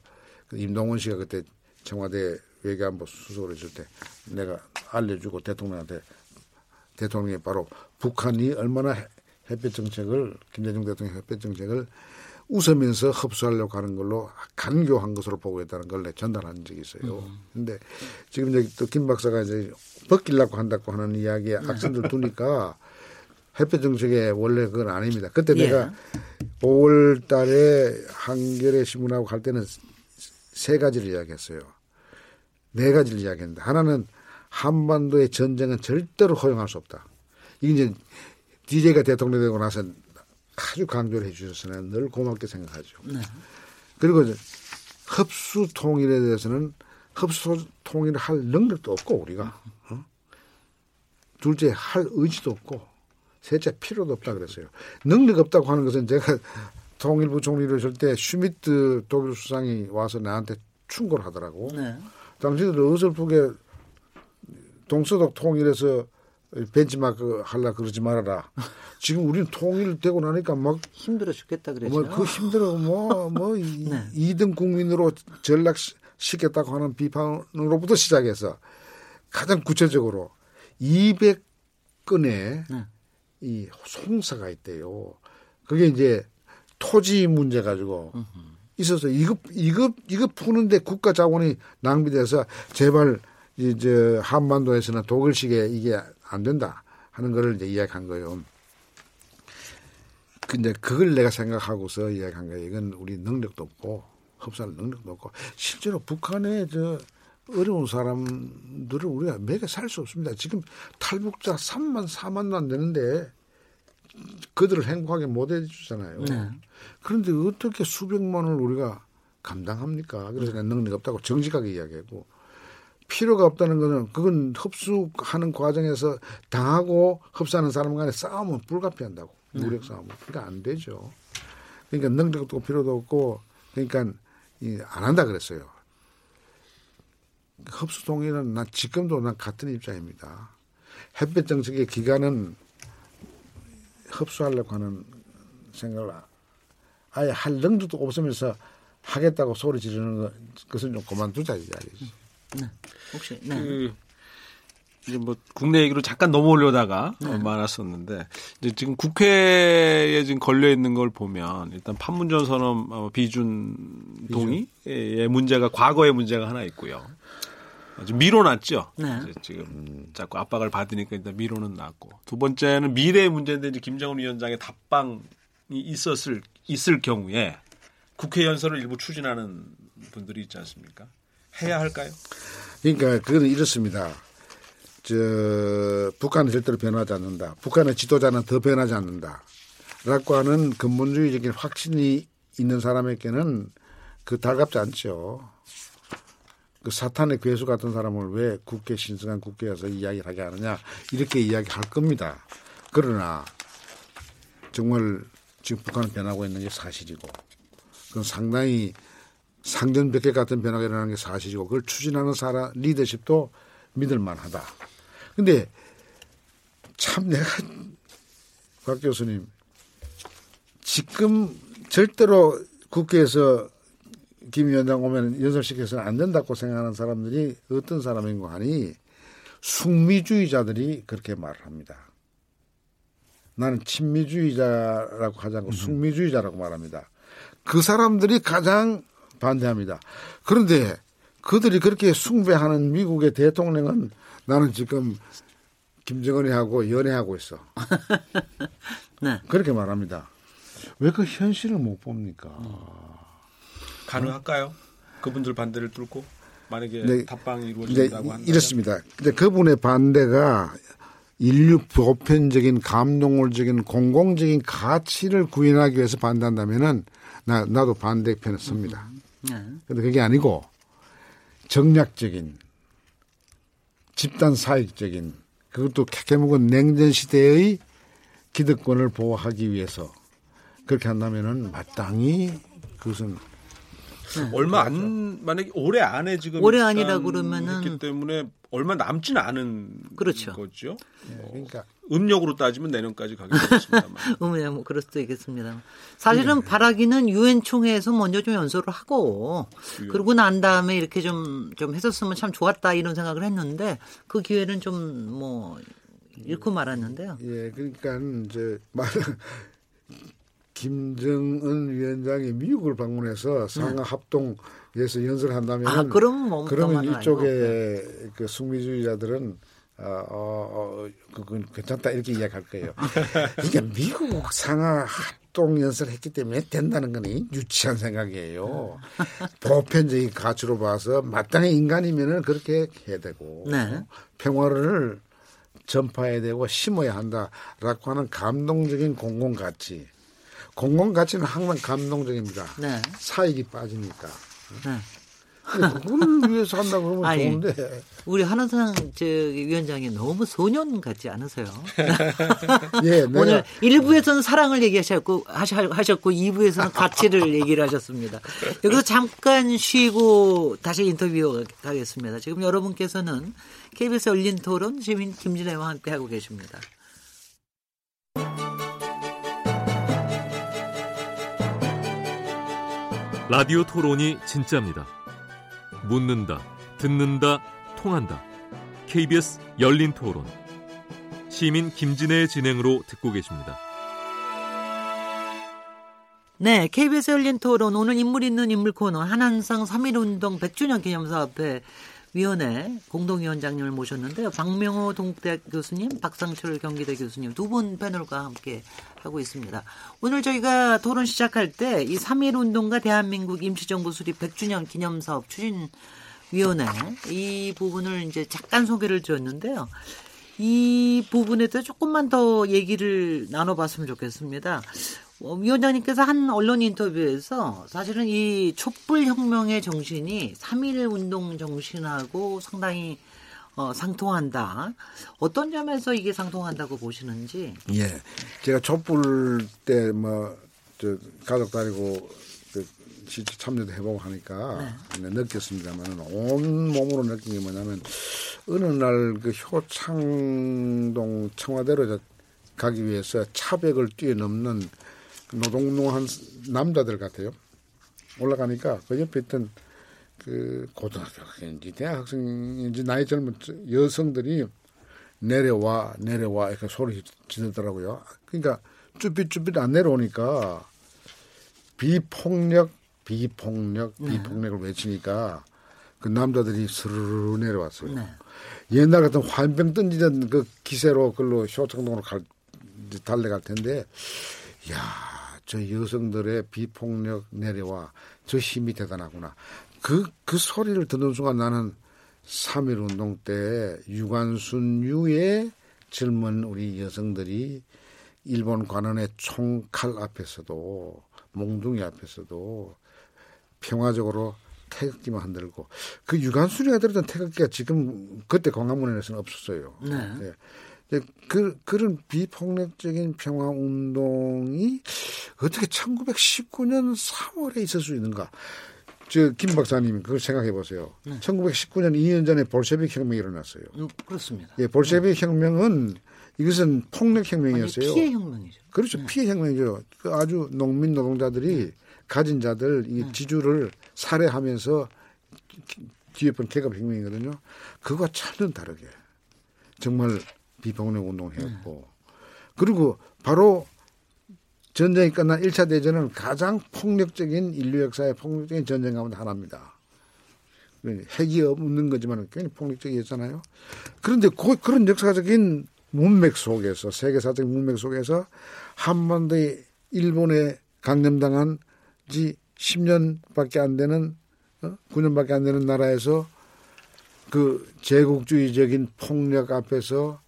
그 임동원 씨가 그때 청와대 외교안보 수석으로 있을 때 내가 알려주고 대통령한테 대통령이 바로 북한이 얼마나 햇볕 정책을 김대중 대통령 햇볕 정책을 웃으면서 흡수하려고 하는 걸로 간교한 것으로 보고 있다는 걸 내 전달한 적이 있어요. 근데 지금 이제 또 김 박사가 이제 벗기려고 한다고 하는 이야기에 (laughs) 악센트를 두니까 햇볕 정책의 원래 그건 아닙니다. 그때
예.
내가 5월 달에 한겨레 신문하고 갈 때는 세 가지를 이야기했어요. 네 가지를 이야기했는데 하나는 한반도의 전쟁은 절대로 허용할 수 없다. 이게 이제 DJ가 대통령 되고 나서 아주 강조를 해 주셔서 는늘 고맙게 생각하죠. 그리고 이제 흡수 통일에 대해서는 흡수 통일을 할 능력도 없고 우리가 어? 둘째 할 의지도 없고 셋째 필요도 없다 그랬어요. 능력 없다고 하는 것은 제가 통일부 총리를 했을 때 슈미트 독일 수상이 와서 나한테 충고를 하더라고.
네.
당신들 어설프게 동서독 통일해서 벤치마크 하려 그러지 말아라. 지금 우리는 통일되고 나니까 막
힘들어 죽겠다 그랬죠.
뭐그 힘들어 뭐뭐 이 (laughs) 2등 국민으로 전락시켰다고 하는 비판으로부터 시작해서 가장 구체적으로 200건의
네.
이 송사가 있대요. 그게 이제 토지 문제 가지고 있어서 이거 이거 이거 푸는데 국가 자원이 낭비돼서 제발 이제 한반도에서는 독일식에 이게 안 된다 하는 거를 이제 이야기한 거예요. 근데 그걸 내가 생각하고서 이야기한 거예요. 이건 우리 능력도 없고 흡수할 능력도 없고 실제로 북한의 저 어려운 사람들을 우리가 매개 살 수 없습니다. 지금 탈북자 3만 4만도 안 되는데 그들을 행복하게 못 해주잖아요.
네.
그런데 어떻게 수백만을 우리가 감당합니까? 그래서 내가 능력 없다고 정직하게 이야기하고 필요가 없다는 것은 그건 흡수하는 과정에서 당하고 흡수하는 사람 간에 싸움은 불가피한다고 무력 싸움은 그러니까 안 되죠. 그러니까 능력도 필요도 없고 그러니까 이 안 한다 그랬어요. 흡수 동의는 난 지금도 난 같은 입장입니다. 햇볕 정책의 기간은 흡수하려고 하는 생각을 아예 할 능력도 없으면서 하겠다고 소리 지르는 것, 그것은 좀 그만두자 이야기지.
네. 혹시 네.
그 이제 뭐 국내 얘기로 잠깐 넘어오려다가 어, 말았었는데 이제 지금 국회에 지금 걸려 있는 걸 보면 일단 판문점 선언 어, 비준 동의의 문제가 과거의 문제가 하나 있고요. 어, 좀 미뤄놨죠.
네.
이제 지금 자꾸 압박을 받으니까 일단 미뤄는 놨고 두 번째는 미래의 문제인데 이제 김정은 위원장의 답방이 있었을 있을 경우에 국회 연설을 일부 추진하는 분들이 있지 않습니까? 해야 할까요?
그러니까 그거는 이렇습니다. 저 북한은 절대로 변하지 않는다. 북한의 지도자는 더 변하지 않는다. 라고 하는 근본주의적인 확신이 있는 사람에게는 그 달갑지 않죠. 그 사탄의 괴수 같은 사람을 왜 국회 신성한 국회에서 이야기를 하게 하느냐 이렇게 이야기할 겁니다. 그러나 정말 지금 북한은 변하고 있는 게 사실이고 그건 상당히 상전백계 같은 변화가 일어나는 게 사실이고 그걸 추진하는 사람 리더십도 믿을 만하다. 근데 참 내가 박 교수님 지금 절대로 국회에서 김 위원장 오면 연설시켜서는 안 된다고 생각하는 사람들이 어떤 사람인고 하니 숙미주의자들이 그렇게 말을 합니다. 나는 친미주의자라고 하지 않고 숙미주의자라고 말합니다. 그 사람들이 가장 반대합니다. 그런데 그들이 그렇게 숭배하는 미국의 대통령은 나는 지금 김정은이하고 연애하고 있어. (laughs)
네.
그렇게 말합니다. 왜 그 현실을 못 봅니까?
가능할까요? 그분들 반대를 뚫고 만약에
네.
답방이 이루어진다고 한다면
이렇습니다. 근데 그분의 반대가 인류 보편적인 감동을적인 공공적인 가치를 구현하기 위해서 반대한다면은 나 나도 반대편에 섭니다.
네.
근데 그게 아니고 정략적인 집단 사익적인 그것도 캐캐묵은 냉전 시대의 기득권을 보호하기 위해서 그렇게 한다면은 마땅히 그것은
얼마 안 만약에 올해 안에 지금
올해 아니라 그러면은-
했기 때문에 얼마 남지는 않은
그렇죠.
거죠.
그러니까
음력으로 따지면 내년까지 가게 되겠습니다만.
어머야, 뭐 그럴 수도 있겠습니다. 사실은 바라기는 유엔 총회에서 먼저 좀 연설을 하고 그러고 난 다음에 이렇게 좀좀 했었으면 참 좋았다 이런 생각을 했는데 그 기회는 좀뭐 잃고 말았는데요.
예, 그러니까 이제 말 김정은 위원장이 미국을 방문해서 상하 합동에서 연설을 한다면
아, 그럼 뭐
그러면 이쪽에 그 숙미주의자들은 어, 어, 어, 그건 괜찮다 이렇게 이야기할 거예요. (laughs) 그러니까 미국 상하 합동 연설했기 때문에 된다는 거니 유치한 생각이에요. (laughs) 보편적인 가치로 봐서 마땅히 인간이면은 그렇게 해야 되고
네.
평화를 전파해야 되고 심어야 한다라고 하는 감동적인 공공 가치. 공공 가치는 항상 감동적입니다.
네.
사익이 빠지니까.
네.
그걸 (laughs) 위해서 한다 그러면
아니,
좋은데.
우리 한원상 저 위원장이 너무 소년 같지 않으세요? (laughs)
예, (laughs)
오늘 1부에서는 사랑을 얘기하셨고 하셨- 하셨고 2부에서는 가치를 얘기를 하셨습니다. 여기서 잠깐 쉬고 다시 인터뷰 가겠습니다. 지금 여러분께서는 KBS 열린 토론 시민 김진애와 함께 하고 계십니다.
라디오 토론이 진짜입니다. 묻는다, 듣는다, 통한다. KBS 열린 토론. 시민 김진애의 진행으로 듣고 계십니다.
네, KBS 열린 토론 오늘 인물 있는 인물 코너 한한상 3.1운동 100주년 기념사업회 위원회 공동위원장님을 모셨는데요. 박명호 동국대학 교수님, 박상철 경기대 교수님 두 분 패널과 함께 하고 있습니다. 오늘 저희가 토론 시작할 때 이 3.1 운동과 대한민국 임시정부 수립 100주년 기념사업 추진위원회 이 부분을 이제 잠깐 소개를 드렸는데요. 이 부분에 대해서 조금만 더 얘기를 나눠봤으면 좋겠습니다. 어, 위원장님께서 한 언론 인터뷰에서 사실은 이 촛불 혁명의 정신이 3.1 운동 정신하고 상당히 어, 상통한다. 어떤 점에서 이게 상통한다고 보시는지.
예. 제가 촛불 때 뭐 저 가족 다리고 그 실제 참여도 해보고 하니까 네, 느꼈습니다만 온 몸으로 느낀 게 뭐냐면 어느 날 그 효창동 청와대로 저 가기 위해서 차벽을 뛰어넘는 그 노동노한 남자들 같아요. 올라가니까 그 옆에 있던 그 고등학교인지 대학생인지 나이 젊은 여성들이 내려와 내려와 이렇게 소리 지르더라고요. 그러니까 쭈삣쭈삣 안 내려오니까 비폭력 비폭력 비폭력을 외치니까 그 남자들이 스르르 내려왔어요.
네.
옛날 같은 화병 던지던 그 기세로 그걸로 효창동으로 갈 달려갈 텐데 야, 저 여성들의 비폭력 내려와 저 힘이 대단하구나. 그, 그 소리를 듣는 순간 나는 3.1 운동 때 유관순 유의 젊은 우리 여성들이 일본 관원의 총칼 앞에서도 몽둥이 앞에서도 평화적으로 태극기만 흔들고 그 유관순이가 들었던 태극기가 지금 그때 광화문에서는 없었어요.
네.
예. 그, 그런 비폭력적인 평화 운동이 어떻게 1919년 3월에 있을 수 있는가? 저, 김 박사님, 그걸 생각해 보세요. 1919년 2년 전에 볼셰빅 혁명이 일어났어요.
음, 그렇습니다.
예, 볼셰빅 혁명은 이것은 폭력 혁명이었어요.
피해 혁명이죠.
그렇죠. 피해 혁명이죠. 그 아주 농민 노동자들이 가진 자들 이 지주를 살해하면서 뒤에 번 계급 혁명이거든요. 그거와 차는 다르게 정말 비폭력 운동했고 그리고 바로 전쟁이 끝난 1차 대전은 가장 폭력적인 인류 역사의 폭력적인 전쟁 가운데 하나입니다. 핵이 없는 거지만 굉장히 폭력적이었잖아요. 그런데 그, 그런 역사적인 문맥 속에서 세계사적 문맥 속에서 한반도의 일본에 강점당한 지 10년밖에 안 되는 어? 9년밖에 안 되는 나라에서 그 제국주의적인 폭력 앞에서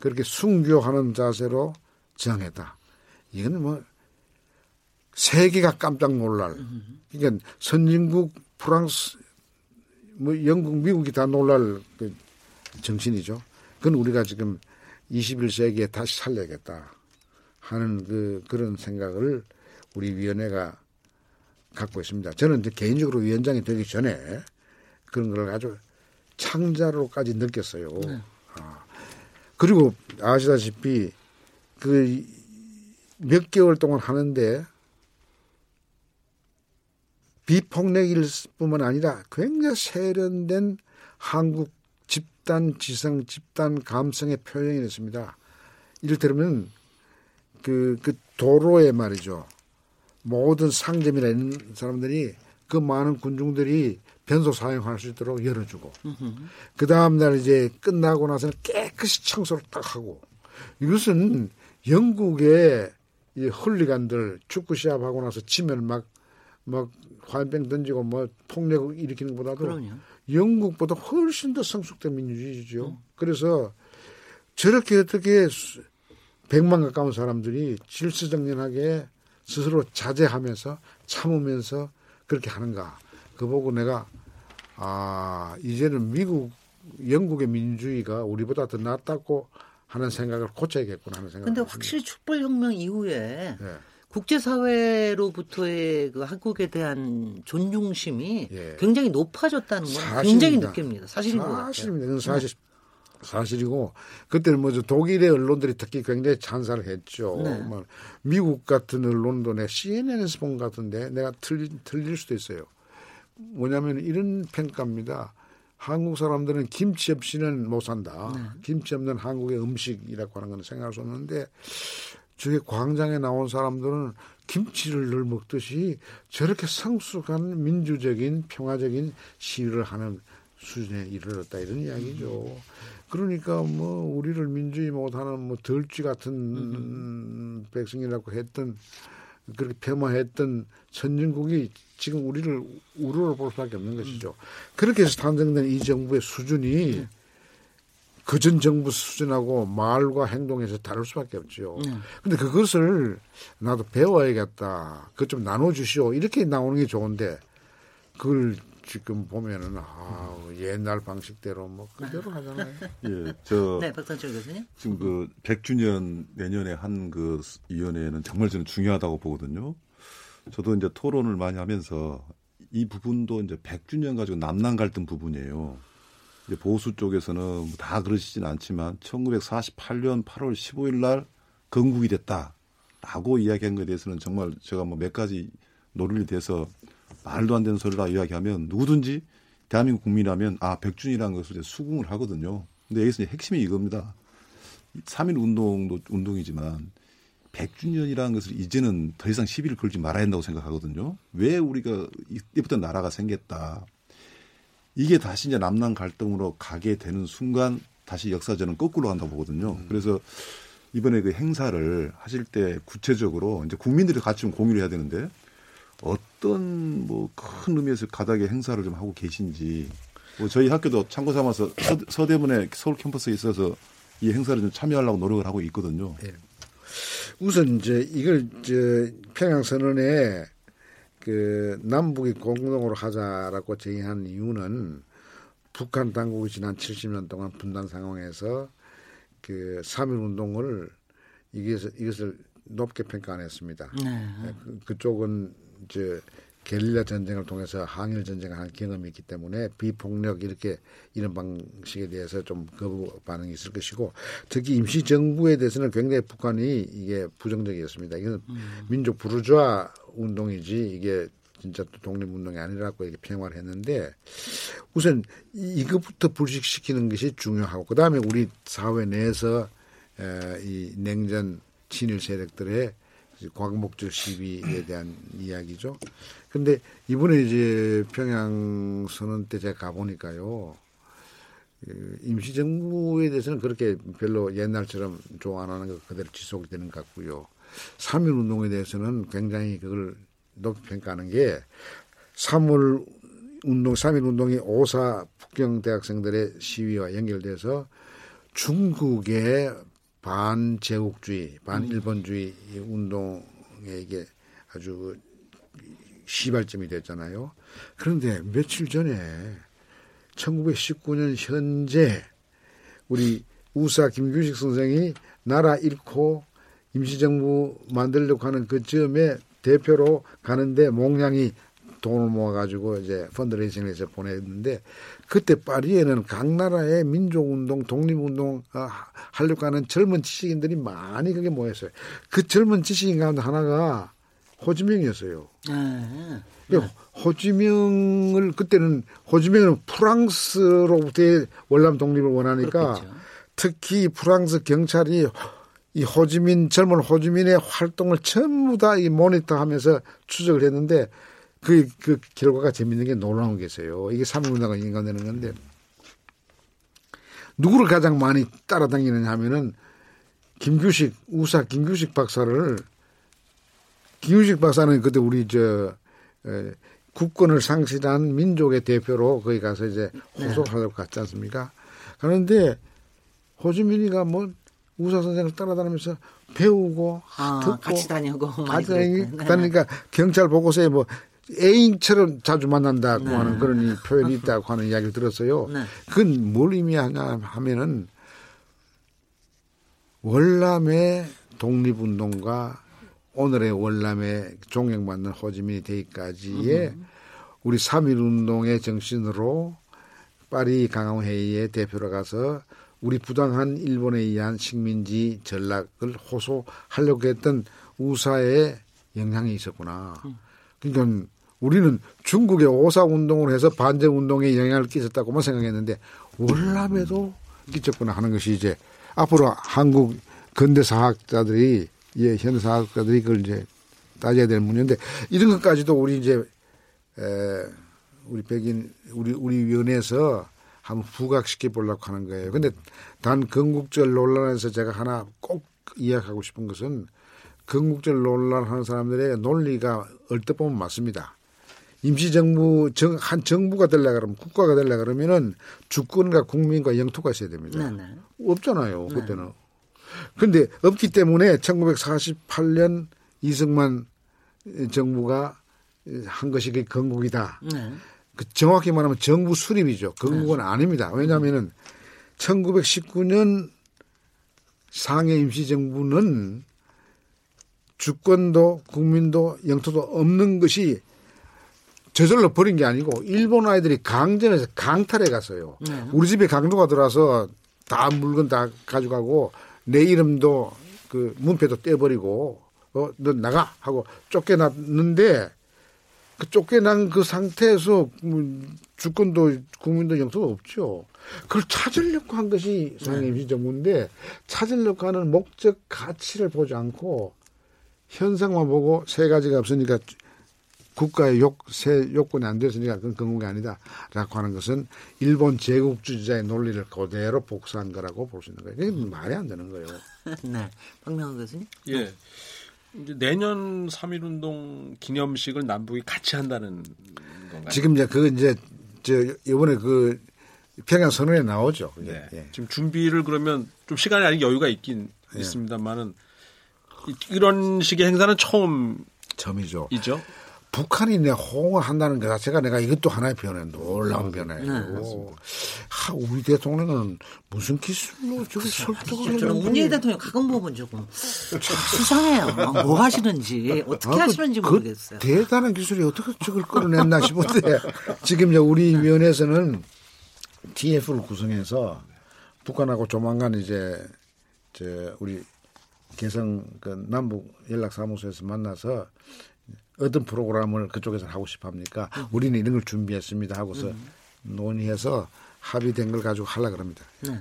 그렇게 순교하는 자세로 정했다. 이거는 뭐 세계가 깜짝 놀랄. 그러니까 선진국 프랑스 뭐 영국 미국이 다 놀랄 그 정신이죠. 그건 우리가 지금 21세기에 다시 살려야겠다 하는 그 그런 생각을 우리 위원회가 갖고 있습니다. 저는 개인적으로 위원장이 되기 전에 그런 걸 아주 창자로까지 느꼈어요. 네. 아. 그리고 아시다시피 그 몇 개월 동안 하는데 비폭력일 뿐만 아니라 굉장히 세련된 한국 집단 지성, 집단 감성의 표현이 됐습니다. 이를테면 그, 그 도로에 말이죠. 모든 상점이나 있는 사람들이 그 많은 군중들이 변소 사용할 수 있도록 열어주고 그 다음 날 이제 끝나고 나서는 깨끗이 청소를 딱 하고 이것은 영국의 이 헐리간들 축구 시합하고 나서 치면 막, 막 화염병 던지고 뭐 폭력 일으키는 것보다도 그럼요. 영국보다 훨씬 더 성숙된 민주주의죠. 음. 그래서 저렇게 어떻게 백만 가까운 사람들이 질서정연하게 스스로 자제하면서 참으면서 그렇게 하는가. 그 보고 내가 아 이제는 미국 영국의 민주주의가 우리보다 더 낫다고 하는 생각을 고쳐야겠구나 하는 생각.
근데 확실히 촛불 혁명 이후에 네. 국제사회로부터의 그 한국에 대한 존중심이 예. 굉장히 높아졌다는 건 사실입니다. 굉장히 느낍니다. 사실인 것 같아요.
사실입니다. 사실 사실이고 그때는 뭐죠 독일의 언론들이 특히 굉장히 찬사를 했죠. 네. 뭐 미국 같은 언론도 내 CNN에서 본것 같은데 내가 틀릴, 틀릴 수도 있어요. 뭐냐면 이런 평가입니다. 한국 사람들은 김치 없이는 못 산다. 네. 김치 없는 한국의 음식이라고 하는 건 생각할 수 없는데 저기 광장에 나온 사람들은 김치를 늘 먹듯이 저렇게 성숙한 민주적인 평화적인 시위를 하는 수준에 이르렀다 이런 이야기죠. 그러니까 뭐 우리를 민주주의 못하는 뭐 덜쥐 같은 음. 백성이라고 했던 그렇게 폄하했던 선진국이 지금 우리를 우러러 볼 수밖에 없는 것이죠. 그렇게 해서 탄생된 이 정부의 수준이 네. 그전 정부 수준하고 말과 행동에서 다를 수밖에 없죠. 네. 근데 그것을 나도 배워야겠다. 그것 좀 나눠주시오. 이렇게 나오는 게 좋은데 그걸 지금 보면은 아 옛날 방식대로 뭐 그대로 하잖아요. (laughs)
예, 저
네, 박선철 교수님.
지금 그 100주년 내년에 한 그 위원회는 정말 저는 중요하다고 보거든요. 저도 이제 토론을 많이 하면서 이 부분도 이제 100주년 가지고 남남 갈등 부분이에요. 이제 보수 쪽에서는 뭐다 그러시진 않지만 1948년 8월 15일 날 건국이 됐다라고 이야기한 것에 대해서는 정말 제가 뭐 몇 가지 노력이 돼서 말도 안 되는 소리라 이야기하면 누구든지 대한민국 국민이라면 아 백준이라는 것을 수긍을 하거든요. 근데 여기서 핵심이 이겁니다. 3일 운동도 운동이지만 100주년이라는 것을 이제는 더 이상 시비를 걸지 말아야 한다고 생각하거든요. 왜 우리가 이때부터 나라가 생겼다. 이게 다시 이제 남남 갈등으로 가게 되는 순간 다시 역사전은 거꾸로 간다고 보거든요. 음. 그래서 이번에 그 행사를 하실 때 구체적으로 이제 국민들이 같이 좀 공유를 해야 되는데 어떤 뭐 큰 의미에서 가닥의 행사를 좀 하고 계신지 뭐 저희 학교도 참고 삼아서 서, 대문의 서울 캠퍼스에 있어서 이 행사를 좀 참여하려고 노력을 하고 있거든요. 네.
우선 이제 이걸 저 평양 선언에 그 남북이 공동으로 하자라고 제의한 이유는 북한 당국이 지난 70년 동안 분단 상황에서 그3.1 운동을 이것을, 이것을 높게 평가 안 했습니다. 네. 네 그, 그쪽은 이제 게릴라 전쟁을 통해서 항일 전쟁을 한 경험이 있기 때문에 비폭력 이렇게 이런 방식에 대해서 좀 거부 반응이 있을 것이고 특히 임시 정부에 대해서는 굉장히 북한이 이게 부정적이었습니다. 이건 음. 민족 부르주아 운동이지 이게 진짜 독립운동이 아니라고 이렇게 평화를 했는데 우선 이것부터 불식시키는 것이 중요하고 그 다음에 우리 사회 내에서 이 냉전 친일 세력들의 광목적 시비에 대한 이야기죠. 근데 이번에 이제 평양 선언 때 제가 가보니까요. 그 임시정부에 대해서는 그렇게 별로 옛날처럼 좋아 안 하는 것 그대로 지속이 되는 것 같고요. 3.1 운동에 대해서는 굉장히 그걸 높이 평가하는 게 3월 운동, 3.1 운동이 오사 북경 대학생들의 시위와 연결돼서 중국의 반제국주의, 반일본주의 운동에 이게 아주 시발점이 됐잖아요. 그런데 며칠 전에 1919년 현재 우리 우사 김규식 선생이 나라 잃고 임시정부 만들려고 하는 그 즈음에 대표로 가는데 몽양이 돈을 모아가지고 이제 펀드레이싱을 해서 보냈는데 그때 파리에는 각 나라의 민족운동, 독립운동 어, 하려고 하는 젊은 지식인들이 많이 그게 모였어요. 그 젊은 지식인 가운데 하나가 호지명이었어요.
네.
호지명을 그때는 호지명은 프랑스로부터의 월남 독립을 원하니까
그렇겠죠.
특히 프랑스 경찰이 이 호지민 젊은 호지민의 활동을 전부 다 이 모니터하면서 추적을 했는데 그, 그 결과가 재밌는 게 놀라운 게 있어요. 이게 삼국운동가 인간되는 건데 누구를 가장 많이 따라다니느냐 하면은 김규식 우사 김규식 박사를 김규식 박사는 그때 우리 저 에, 국권을 상실한 민족의 대표로 거기 가서 이제 호소하려고 갔지 않습니까? 그런데 호주민이가 뭐 우사 선생을 따라다니면서 배우고
아,
듣고
같이 다니고
같이 다니고
그랬구나.
그러니까 경찰 보고서에 뭐 애인처럼 자주 만난다고
네.
하는 그런 이 표현이 있다고 하는 이야기를 들었어요.
네.
그건 뭘 의미하냐 하면은 월남의 독립운동과 오늘의 월남의 존경받는 호지민이 되기까지의 우리 3.1 운동의 정신으로 파리 강화회의의 대표로 가서 우리 부당한 일본에 의한 식민지 전락을 호소하려고 했던 우사의 영향이 있었구나. 그러니까 우리는 중국의 오사 운동을 해서 반제 운동에 영향을 끼쳤다고만 생각했는데 월남에도 끼쳤구나 하는 것이 이제 앞으로 한국 근대 사학자들이 예, 현대 사학자들이 그걸 이제 따져야 될 문제인데 이런 것까지도 우리 이제 에, 우리 백인 우리 우리 위원회에서 한번 부각시켜 보려고 하는 거예요. 근데 단 건국절 논란에서 제가 하나 꼭 이야기하고 싶은 것은 건국절 논란하는 사람들의 논리가 얼뜻 보면 맞습니다. 임시정부 정, 한 정부가 되려 그러면 국가가 되려 그러면은 주권과 국민과 영토가 있어야 됩니다.
네, 네.
없잖아요 그때는. 근데 없기 때문에 1948년 이승만 정부가 한 것이 그 건국이다.
네.
그 정확히 말하면 정부 수립이죠. 건국은 아닙니다. 왜냐하면은 1919년 상해 임시정부는 주권도 국민도 영토도 없는 것이 저절로 버린 게 아니고 일본 아이들이 강점에서 강탈해 갔어요.
네.
우리 집에 강도가 들어와서 다 물건 다 가져가고 내 이름도 그 문패도 떼버리고 어 너 나가 하고 쫓겨났는데 그 쫓겨난 그 상태에서 뭐 주권도 국민도 영토도 없죠. 그걸 찾으려고 한 것이 상임시정부인데 찾으려고 하는 목적 가치를 보지 않고 현상만 보고 세 가지가 없으니까 국가의 욕, 세 요건이 안 됐으니까 그건 건국이 아니다라고 하는 것은 일본 제국주의자의 논리를 그대로 복사한 거라고 볼 수 있는 거예요. 그게 말이 안 되는 거예요. (laughs)
네. 박명호 교수님.
예. 이제 내년 3.1 운동 기념식을 남북이 같이 한다는 건가요?
지금 이제 그 이제 저 이번에 그 평양 선언에 나오죠. 그게.
네.
예.
지금 준비를 그러면 좀 시간이 아직 여유가 있긴
예.
있습니다만은 이- 이런 식의 행사는 처음이죠.
점이죠. 북한이 내 호응을 한다는 것 자체가 내가 이것도 하나의 변화에 놀라운 변화예요. 하, 우리 대통령은 무슨 기술로 저기 설득을
저는
해가지고
문재인 대통령 가끔 보면 조금 수상해요. 아, 뭐 하시는지 어떻게
아, 그-
하시는지
그
모르겠어요.
대단한 기술이 어떻게 저걸 끌어냈나 싶은데 (laughs) 지금 우리 위원회에서는 TF를 구성해서 북한하고 조만간 이제 저 우리 개성 그 남북 연락 사무소에서 만나서 어떤 프로그램을 그쪽에서 하고 싶어 합니까? 우리는 이런 걸 준비했습니다 하고서 논의해서 합의된 걸 가지고 하려 그럽니다.
네.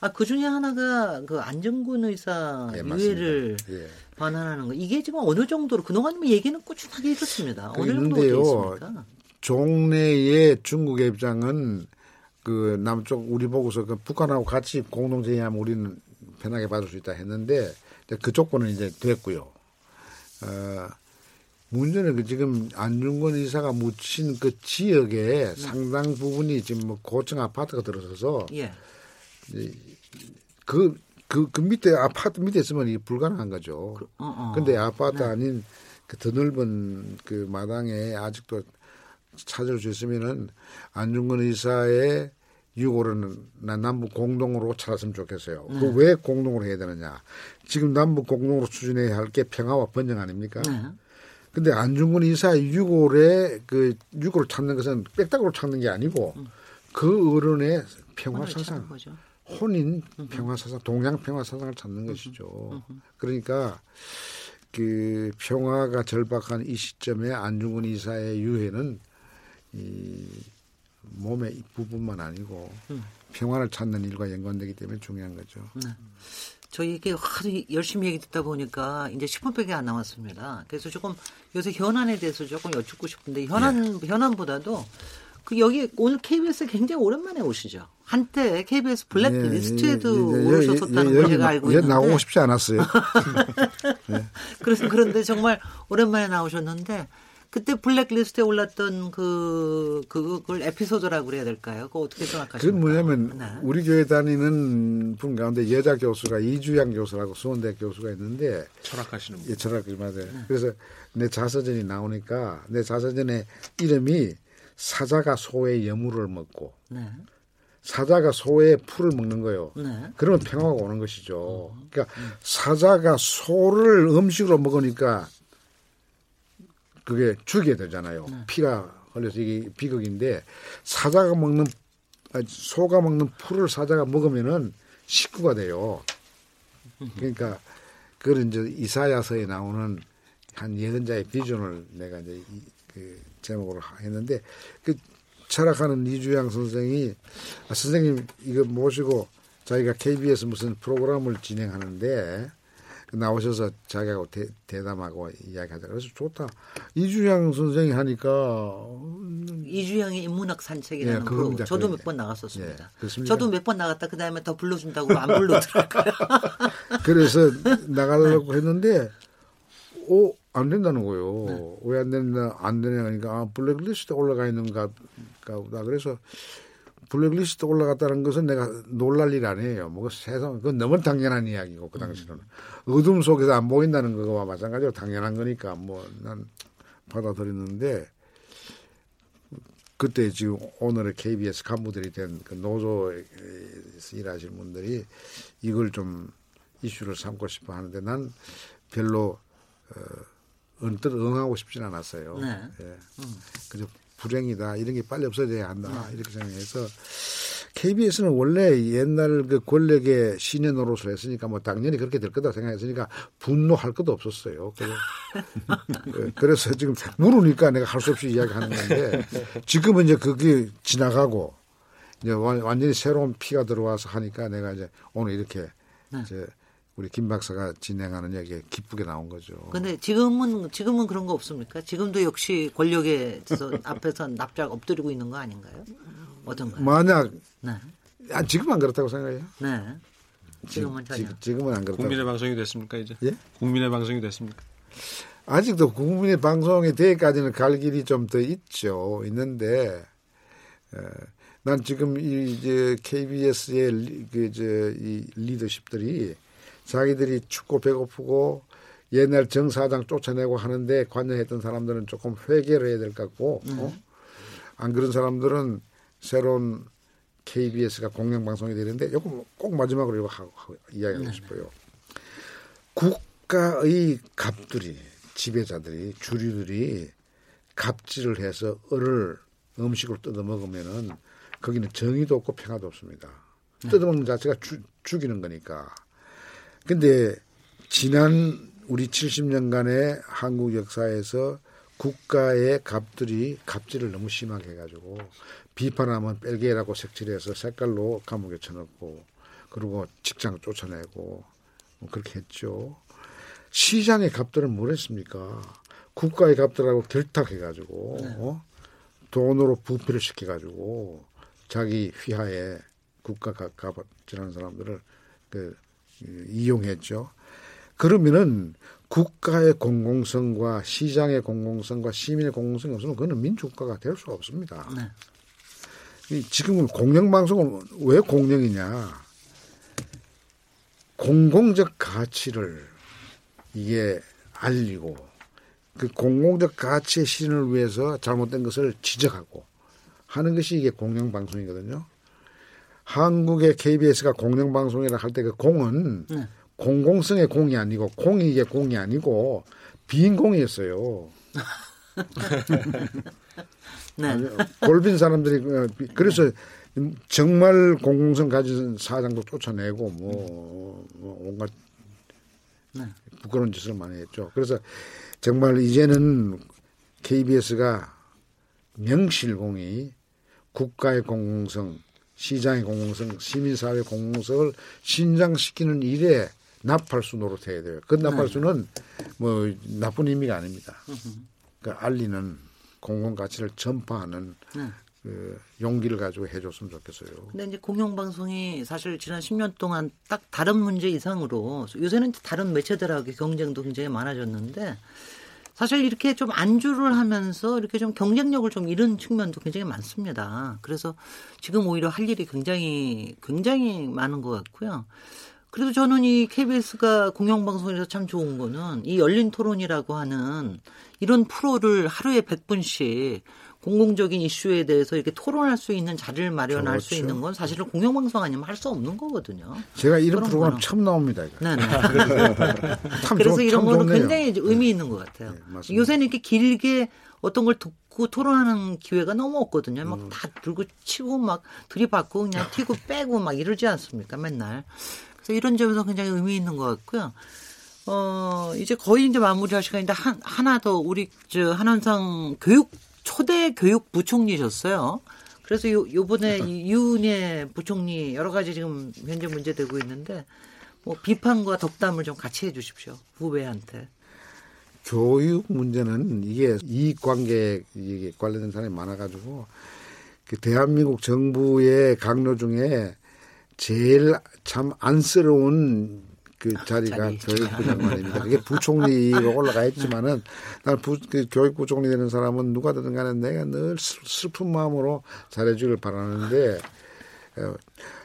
아, 그 중에 하나가 그 안정군 의사
예, 맞습니다.
유해를
예.
반환하는 거. 이게 지금 어느 정도로 그동안 뭐 얘기는 꾸준하게 해줬습니다. 어느
그게
정도. 있습니까?
종래의 중국의 입장은 그 남쪽 우리 보고서 그 북한하고 같이 공동 제의하면 우리는 편하게 받을 수 있다 했는데 그 조건은 이제 됐고요. 어, 문제는 그 지금 안중근 의사가 묻힌 그 지역에 상당 부분이 지금 뭐 고층 아파트가 들어서서
예.
그, 그, 그 밑에 아파트 밑에 있으면 이게 불가능한 거죠.
어, 어.
근데 아파트 아닌 그 더 넓은 그 마당에 아직도 찾을 수 있으면은 안중근 의사의 난 남북 공동으로 찾았으면 좋겠어요. 그왜 공동으로 해야 되느냐? 지금 남북 공동으로 추진해야 할 게 평화와 번영 아닙니까?
네.
근데 안중근 의사의 유골에 그 유골을 찾는 것은 빽딱으로 찾는 게 아니고 그 어른의 평화 사상. 혼인 평화 사상, 동양 평화 사상을 찾는 것이죠. 그러니까 그 평화가 절박한 이 시점에 안중근 이사의 유해는 이 몸의 부분만 아니고 평화를 찾는 일과 연관되기 때문에 중요한 거죠.
저희 이게 하도 열심히 얘기 듣다 보니까 이제 10분밖에 안 남았습니다. 그래서 조금 요새 현안에 대해서 조금 여쭙고 싶은데 현안 현안보다도 그 여기 오늘 KBS 에 굉장히 오랜만에 오시죠. 한때 KBS 블랙리스트에도
예, 예, 예,
오르셨었다는
예,
걸
여기
제가 알고
예,
있는데
나오고 싶지 않았어요. (laughs) (laughs) (laughs)
그래서 그런데 정말 오랜만에 나오셨는데 그때 블랙리스트에 올랐던 그 그걸 에피소드라고 그래야 될까요? 그거 어떻게 생각하십니까?
그건 뭐냐면
네.
우리 교회 다니는 분 가운데 여자 교수가 이주양 교수라고 수원대 교수가 있는데
철학하시는 분.
예, 철학을 맞아요.
네.
그래서 내 자서전이 나오니까 내 자서전의 이름이 사자가 소의 여물을 먹고
네.
사자가 소의 풀을 먹는 거예요.
네.
그러면 평화가 오는 것이죠. 그러니까 사자가 소를 음식으로 먹으니까 그게 죽게 되잖아요. 피가 흘려서 이게 비극인데 사자가 먹는 아니, 소가 먹는 풀을 사자가 먹으면은 식구가 돼요. 그러니까 그걸 이제 이사야서에 나오는 한 예언자의 비전을 내가 이제 이, 그 제목으로 했는데 그 철학하는 이주양 선생이 아, 선생님 이거 모시고 자기가 KBS 무슨 프로그램을 진행하는데 나오셔서 자기하고 대, 대담하고 이야기하자 그래서 좋다 이주양 선생이 하니까
이주영의 인문학 산책이라는
예,
프로. 저도
그-
몇번 나갔었습니다.
예?
저도 몇 번 나갔다 그 다음에 더 불러준다고 안 불러더라고요. (laughs)
그래서 나가려고 했는데 오, 안 된다는 거예요.
네.
왜안 된다, 안 되냐 하니까, 아, 블랙리스트에 올라가 있는가, 보다. 그래서 블랙리스트 올라갔다는 것은 내가 놀랄 일 아니에요. 뭐 세상, 그건 너무 당연한 이야기고, 그 당시로는. 어둠 속에서 안 보인다는 거와 마찬가지로 당연한 거니까, 뭐, 난 받아들였는데, 그때 지금 오늘의 KBS 간부들이 된 그 노조에서 일하시는 분들이 이걸 좀 이슈를 삼고 싶어 하는데 난 별로 어, 언뜻 응하고 싶진 않았어요.
네.
예. 그저 불행이다. 이런 게 빨리 없어져야 한다. 이렇게 생각해서 KBS는 원래 옛날 그 권력의 신의 노릇을 했으니까 뭐 당연히 그렇게 될 거다 생각했으니까 분노할 것도 없었어요. 그래서, (laughs) 예, 그래서 지금 물으니까 내가 할 수 없이 이야기하는 건데 지금은 이제 그게 지나가고 이제 완- 완전히 새로운 피가 들어와서 하니까 내가 이제 오늘 이렇게 이제 우리 김 박사가 진행하는 얘기에 기쁘게 나온 거죠.
근데 지금은 지금은 그런 거 없습니까? 지금도 역시 권력에서 (laughs) 앞에서 납작 엎드리고 있는 거 아닌가요? 어떤가요?
만약
네,
아, 지금은 안 그렇다고 생각해요.
네. 지금은 전혀.
지, 지금은 안 그렇다고.
국민의 방송이 됐습니까 이제?
예?
국민의 방송이 됐습니까?
아직도 국민의 방송에 대까지는 갈 길이 좀 더 있죠. 있는데 에, 난 지금 이 이제 KBS의 그저이 리더십들이 자기들이 춥고 배고프고 옛날 정 사장 쫓아내고 하는데 관여했던 사람들은 조금 회개를 해야 될 것 같고 어? 안 그런 사람들은 새로운 KBS가 공영방송이 되는데 이거 꼭 마지막으로 이거 하고, 하고 이야기하고 싶어요. 국가의 갑들이 지배자들이 주류들이 갑질을 해서 을을 음식으로 뜯어 먹으면은 거기는 정의도 없고 평화도 없습니다. 뜯어 먹는 자체가 주, 죽이는 거니까. 근데 지난 우리 70년간의 한국 역사에서 국가의 갑들이 갑질을 너무 심하게 해가지고 비판하면 뺄게라고 색칠해서 색깔로 감옥에 쳐넣고 그리고 직장 쫓아내고 뭐 그렇게 했죠. 시장의 갑들은 뭘 했습니까? 국가의 갑들하고 결탁해가지고 어? 돈으로 부패를 시켜가지고 자기 휘하에 국가 갑질하는 사람들을 그 이용했죠. 그러면은 국가의 공공성과 시장의 공공성과 시민의 공공성이 없으면 그거는 민주국가가 될 수가 없습니다.
네.
이 지금은 공영방송은 왜 공영이냐? 공공적 가치를 이게 알리고 그 공공적 가치의 실현을 위해서 잘못된 것을 지적하고 하는 것이 이게 공영방송이거든요. 한국의 KBS가 공영방송이라 할 때 그 공은
네.
공공성의 공이 아니고 이게 공이 아니고 빈 공이었어요. (laughs)
네.
골빈 사람들이 그- 그래서 정말 공공성 가진 사장도 쫓아내고 뭐, 뭐 온갖
네.
부끄러운 짓을 많이 했죠. 그래서 정말 이제는 KBS가 명실공히 국가의 공공성, 시장의 공공성, 시민사회 공공성을 신장시키는 일에 나팔수 노릇해야 돼요. 그 나팔수는 뭐 나쁜 의미가 아닙니다. 그 알리는 공공 가치를 전파하는
네.
그 용기를 가지고 해줬으면 좋겠어요.
근데 이제 공영방송이 사실 지난 10년 동안 딱 다른 문제 이상으로 요새는 다른 매체들하고 경쟁도 굉장히 많아졌는데 사실 이렇게 좀 안주를 하면서 이렇게 좀 경쟁력을 좀 잃은 측면도 굉장히 많습니다. 그래서 지금 오히려 할 일이 굉장히 굉장히 많은 것 같고요. 그래도 저는 이 KBS가 공영방송에서 참 좋은 거는 이 열린 토론이라고 하는 이런 프로를 하루에 100분씩 공공적인 이슈에 대해서 이렇게 토론할 수 있는 자리를 마련할 수
그렇죠.
있는 건 사실은 공영방송 아니면 할 수 없는 거거든요.
제가 이런 프로그램
거는.
처음 나옵니다.
네네. (laughs)
참
그래서
좋-
이런
참
거는
좋네요.
굉장히 의미 있는 것 같아요.
네.
요새는 이렇게 길게 어떤 걸 듣고 토론하는 기회가 너무 없거든요.
음.
막다 들고 치고 막 들이받고 그냥 튀고 빼고 막 이러지 않습니까? 맨날. 그래서 이런 점에서 굉장히 의미 있는 것 같고요. 어, 이제 거의 이제 마무리할 시간인데 한, 하나 더 우리 저 한원상 교육, 초대 교육 부총리셨어요. 그래서 요, 요번에 이 유은혜 부총리 여러 가지 지금 현재 문제되고 있는데 뭐 비판과 덕담을 좀 같이 해 주십시오. 후배한테.
교육 문제는 이게 이익관계 이게 관련된 사람이 많아가지고 그 대한민국 정부의 강로 중에 제일 참 안쓰러운 그 자리가
자리.
교육부 장관입니다. 그게 부총리가 올라가 있지만은 난 부, 그 교육부 총리 되는 사람은 누가든 간에 내가 늘 슬- 슬픈 마음으로 잘해주길 바라는데 어,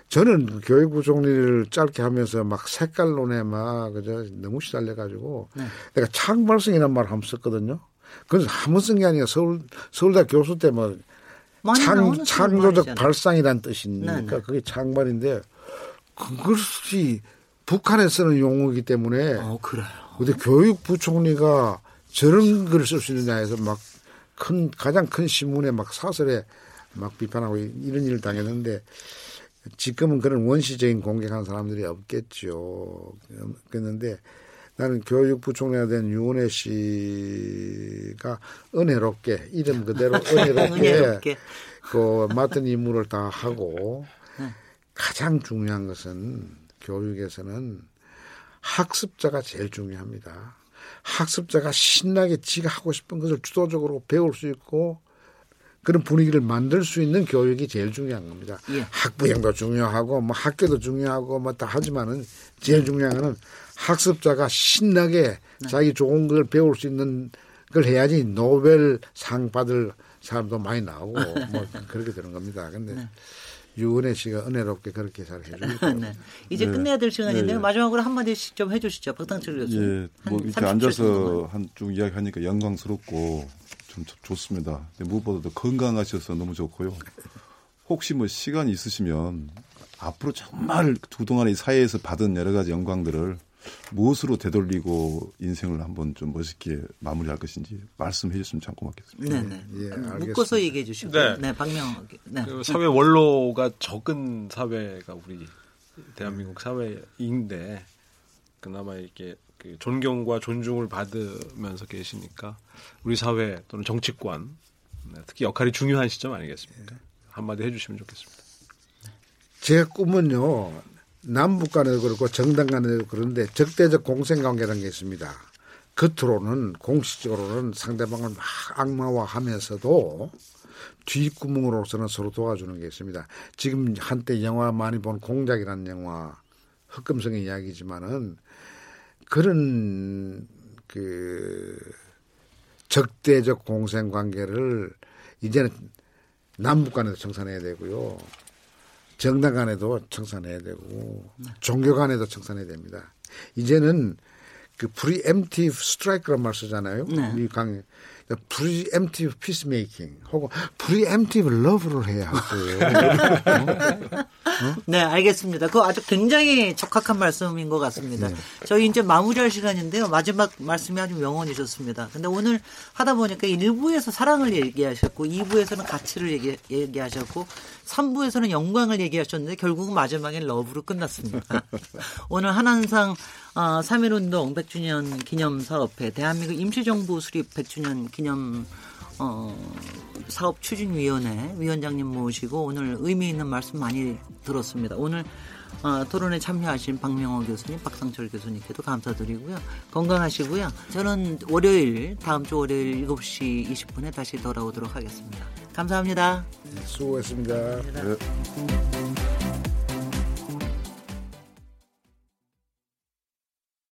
저는 교육부 총리를 짧게 하면서 막 색깔론에 막 그저 너무 시달려가지고 내가 창발성이라는 말을 한번 썼거든요. 쓴게 아니라 서울 서울대 교수 때뭐
많이
창, 창조적. 발상이란 뜻이니까
네, 네.
그게 창발인데 그것이 북한에 쓰는 용어이기 때문에
어, 그래요.
근데 교육부총리가 저런 글을 쓸 수 있느냐 해서 막 큰 가장 큰 신문에 막 사설에 막 비판하고 이- 이런 일을 당했는데 지금은 그런 원시적인 공격하는 사람들이 없겠죠. 그랬는데 나는 교육부총리가 된 유은혜 씨가 은혜롭게 이름 그대로 (laughs) 은혜롭게,
은혜롭게.
그 맡은 임무를 다 하고 가장 중요한 것은 교육에서는 학습자가 제일 중요합니다. 학습자가 신나게 지가 하고 싶은 것을 주도적으로 배울 수 있고 그런 분위기를 만들 수 있는 교육이 제일 중요한 겁니다.
예.
학부형도 중요하고 뭐 학교도 중요하고 뭐 다 하지만은 제일 중요한 거는 학습자가 신나게
네.
자기 좋은 걸 배울 수 있는 걸 해야지 노벨 상 받을 사람도 많이 나오고 (laughs) 뭐 그렇게 되는 겁니다. 근데 유은혜 씨가 은혜롭게 그렇게 잘 해주고 (laughs)
네. 이제 끝내야 될 시간인데요.
네.
마지막으로 한마디씩 좀 해주시죠. 박상철 교수님.
예,
뭐한
이렇게
30초
앉아서. 한쭉 이야기하니까 영광스럽고 좀 좋- 좋습니다. 무엇보다도 건강하셔서 너무 좋고요. 혹시 뭐 시간이 있으시면 앞으로 정말 그동안의 사회에서 받은 여러 가지 영광들을 무엇으로 되돌리고 인생을 한번 좀 멋있게 마무리할 것인지 말씀해 주시면 참 고맙겠습니다.
네네.
예, 알겠습니다.
묶어서 얘기해 주시고.
네.
네. 박명. 네.
그 사회 원로가 적은 사회가 우리 대한민국 사회인데 그나마 이렇게 그 존경과 존중을 받으면서 계시니까 우리 사회 또는 정치권 네, 특히 역할이 중요한 시점 아니겠습니까? 한마디 해주시면 좋겠습니다.
제 꿈은요 남북 간에도 그렇고 정당 간에도 그런데 적대적 공생관계라는 게 있습니다. 겉으로는 공식적으로는 상대방을 막 악마화하면서도 뒷구멍으로서는 서로 도와주는 게 있습니다. 지금 한때 영화 많이 본 공작이라는 영화 흑금성의 이야기지만은 그런 그 적대적 공생 관계를 이제는 남북 간에도 청산해야 되고요. 정당 간에도 청산해야 되고 종교 간에도 청산해야 됩니다. 이제는 그 preemptive strike란 말 쓰잖아요.
네.
이 강 preemptive peacemaking 혹은 preemptive love를 해야 하고요. (laughs)
네, 알겠습니다. 그거 아주 굉장히 적합한 말씀인 것 같습니다. 저희 이제 마무리할 시간인데요. 마지막 말씀이 아주 명언이셨습니다. 근데 오늘 하다 보니까 1부에서 사랑을 얘기하셨고, 2부에서는 가치를 얘기, 얘기하셨고, 3부에서는 영광을 얘기하셨는데, 결국은 마지막엔 love로 끝났습니다. (laughs) 오늘 한한상 어, 3.1운동 100주년 기념사업회, 대한민국 임시정부 수립 100주년 기념 어, 사업 추진위원회 위원장님 모시고 오늘 의미 있는 말씀 많이 들었습니다. 오늘 어, 토론에 참여하신 박명호 교수님, 박상철 교수님께도 감사드리고요. 건강하시고요. 저는 월요일, 다음 주 월요일 7시 20분에 다시 돌아오도록 하겠습니다. 감사합니다.
수고했습니다.
네.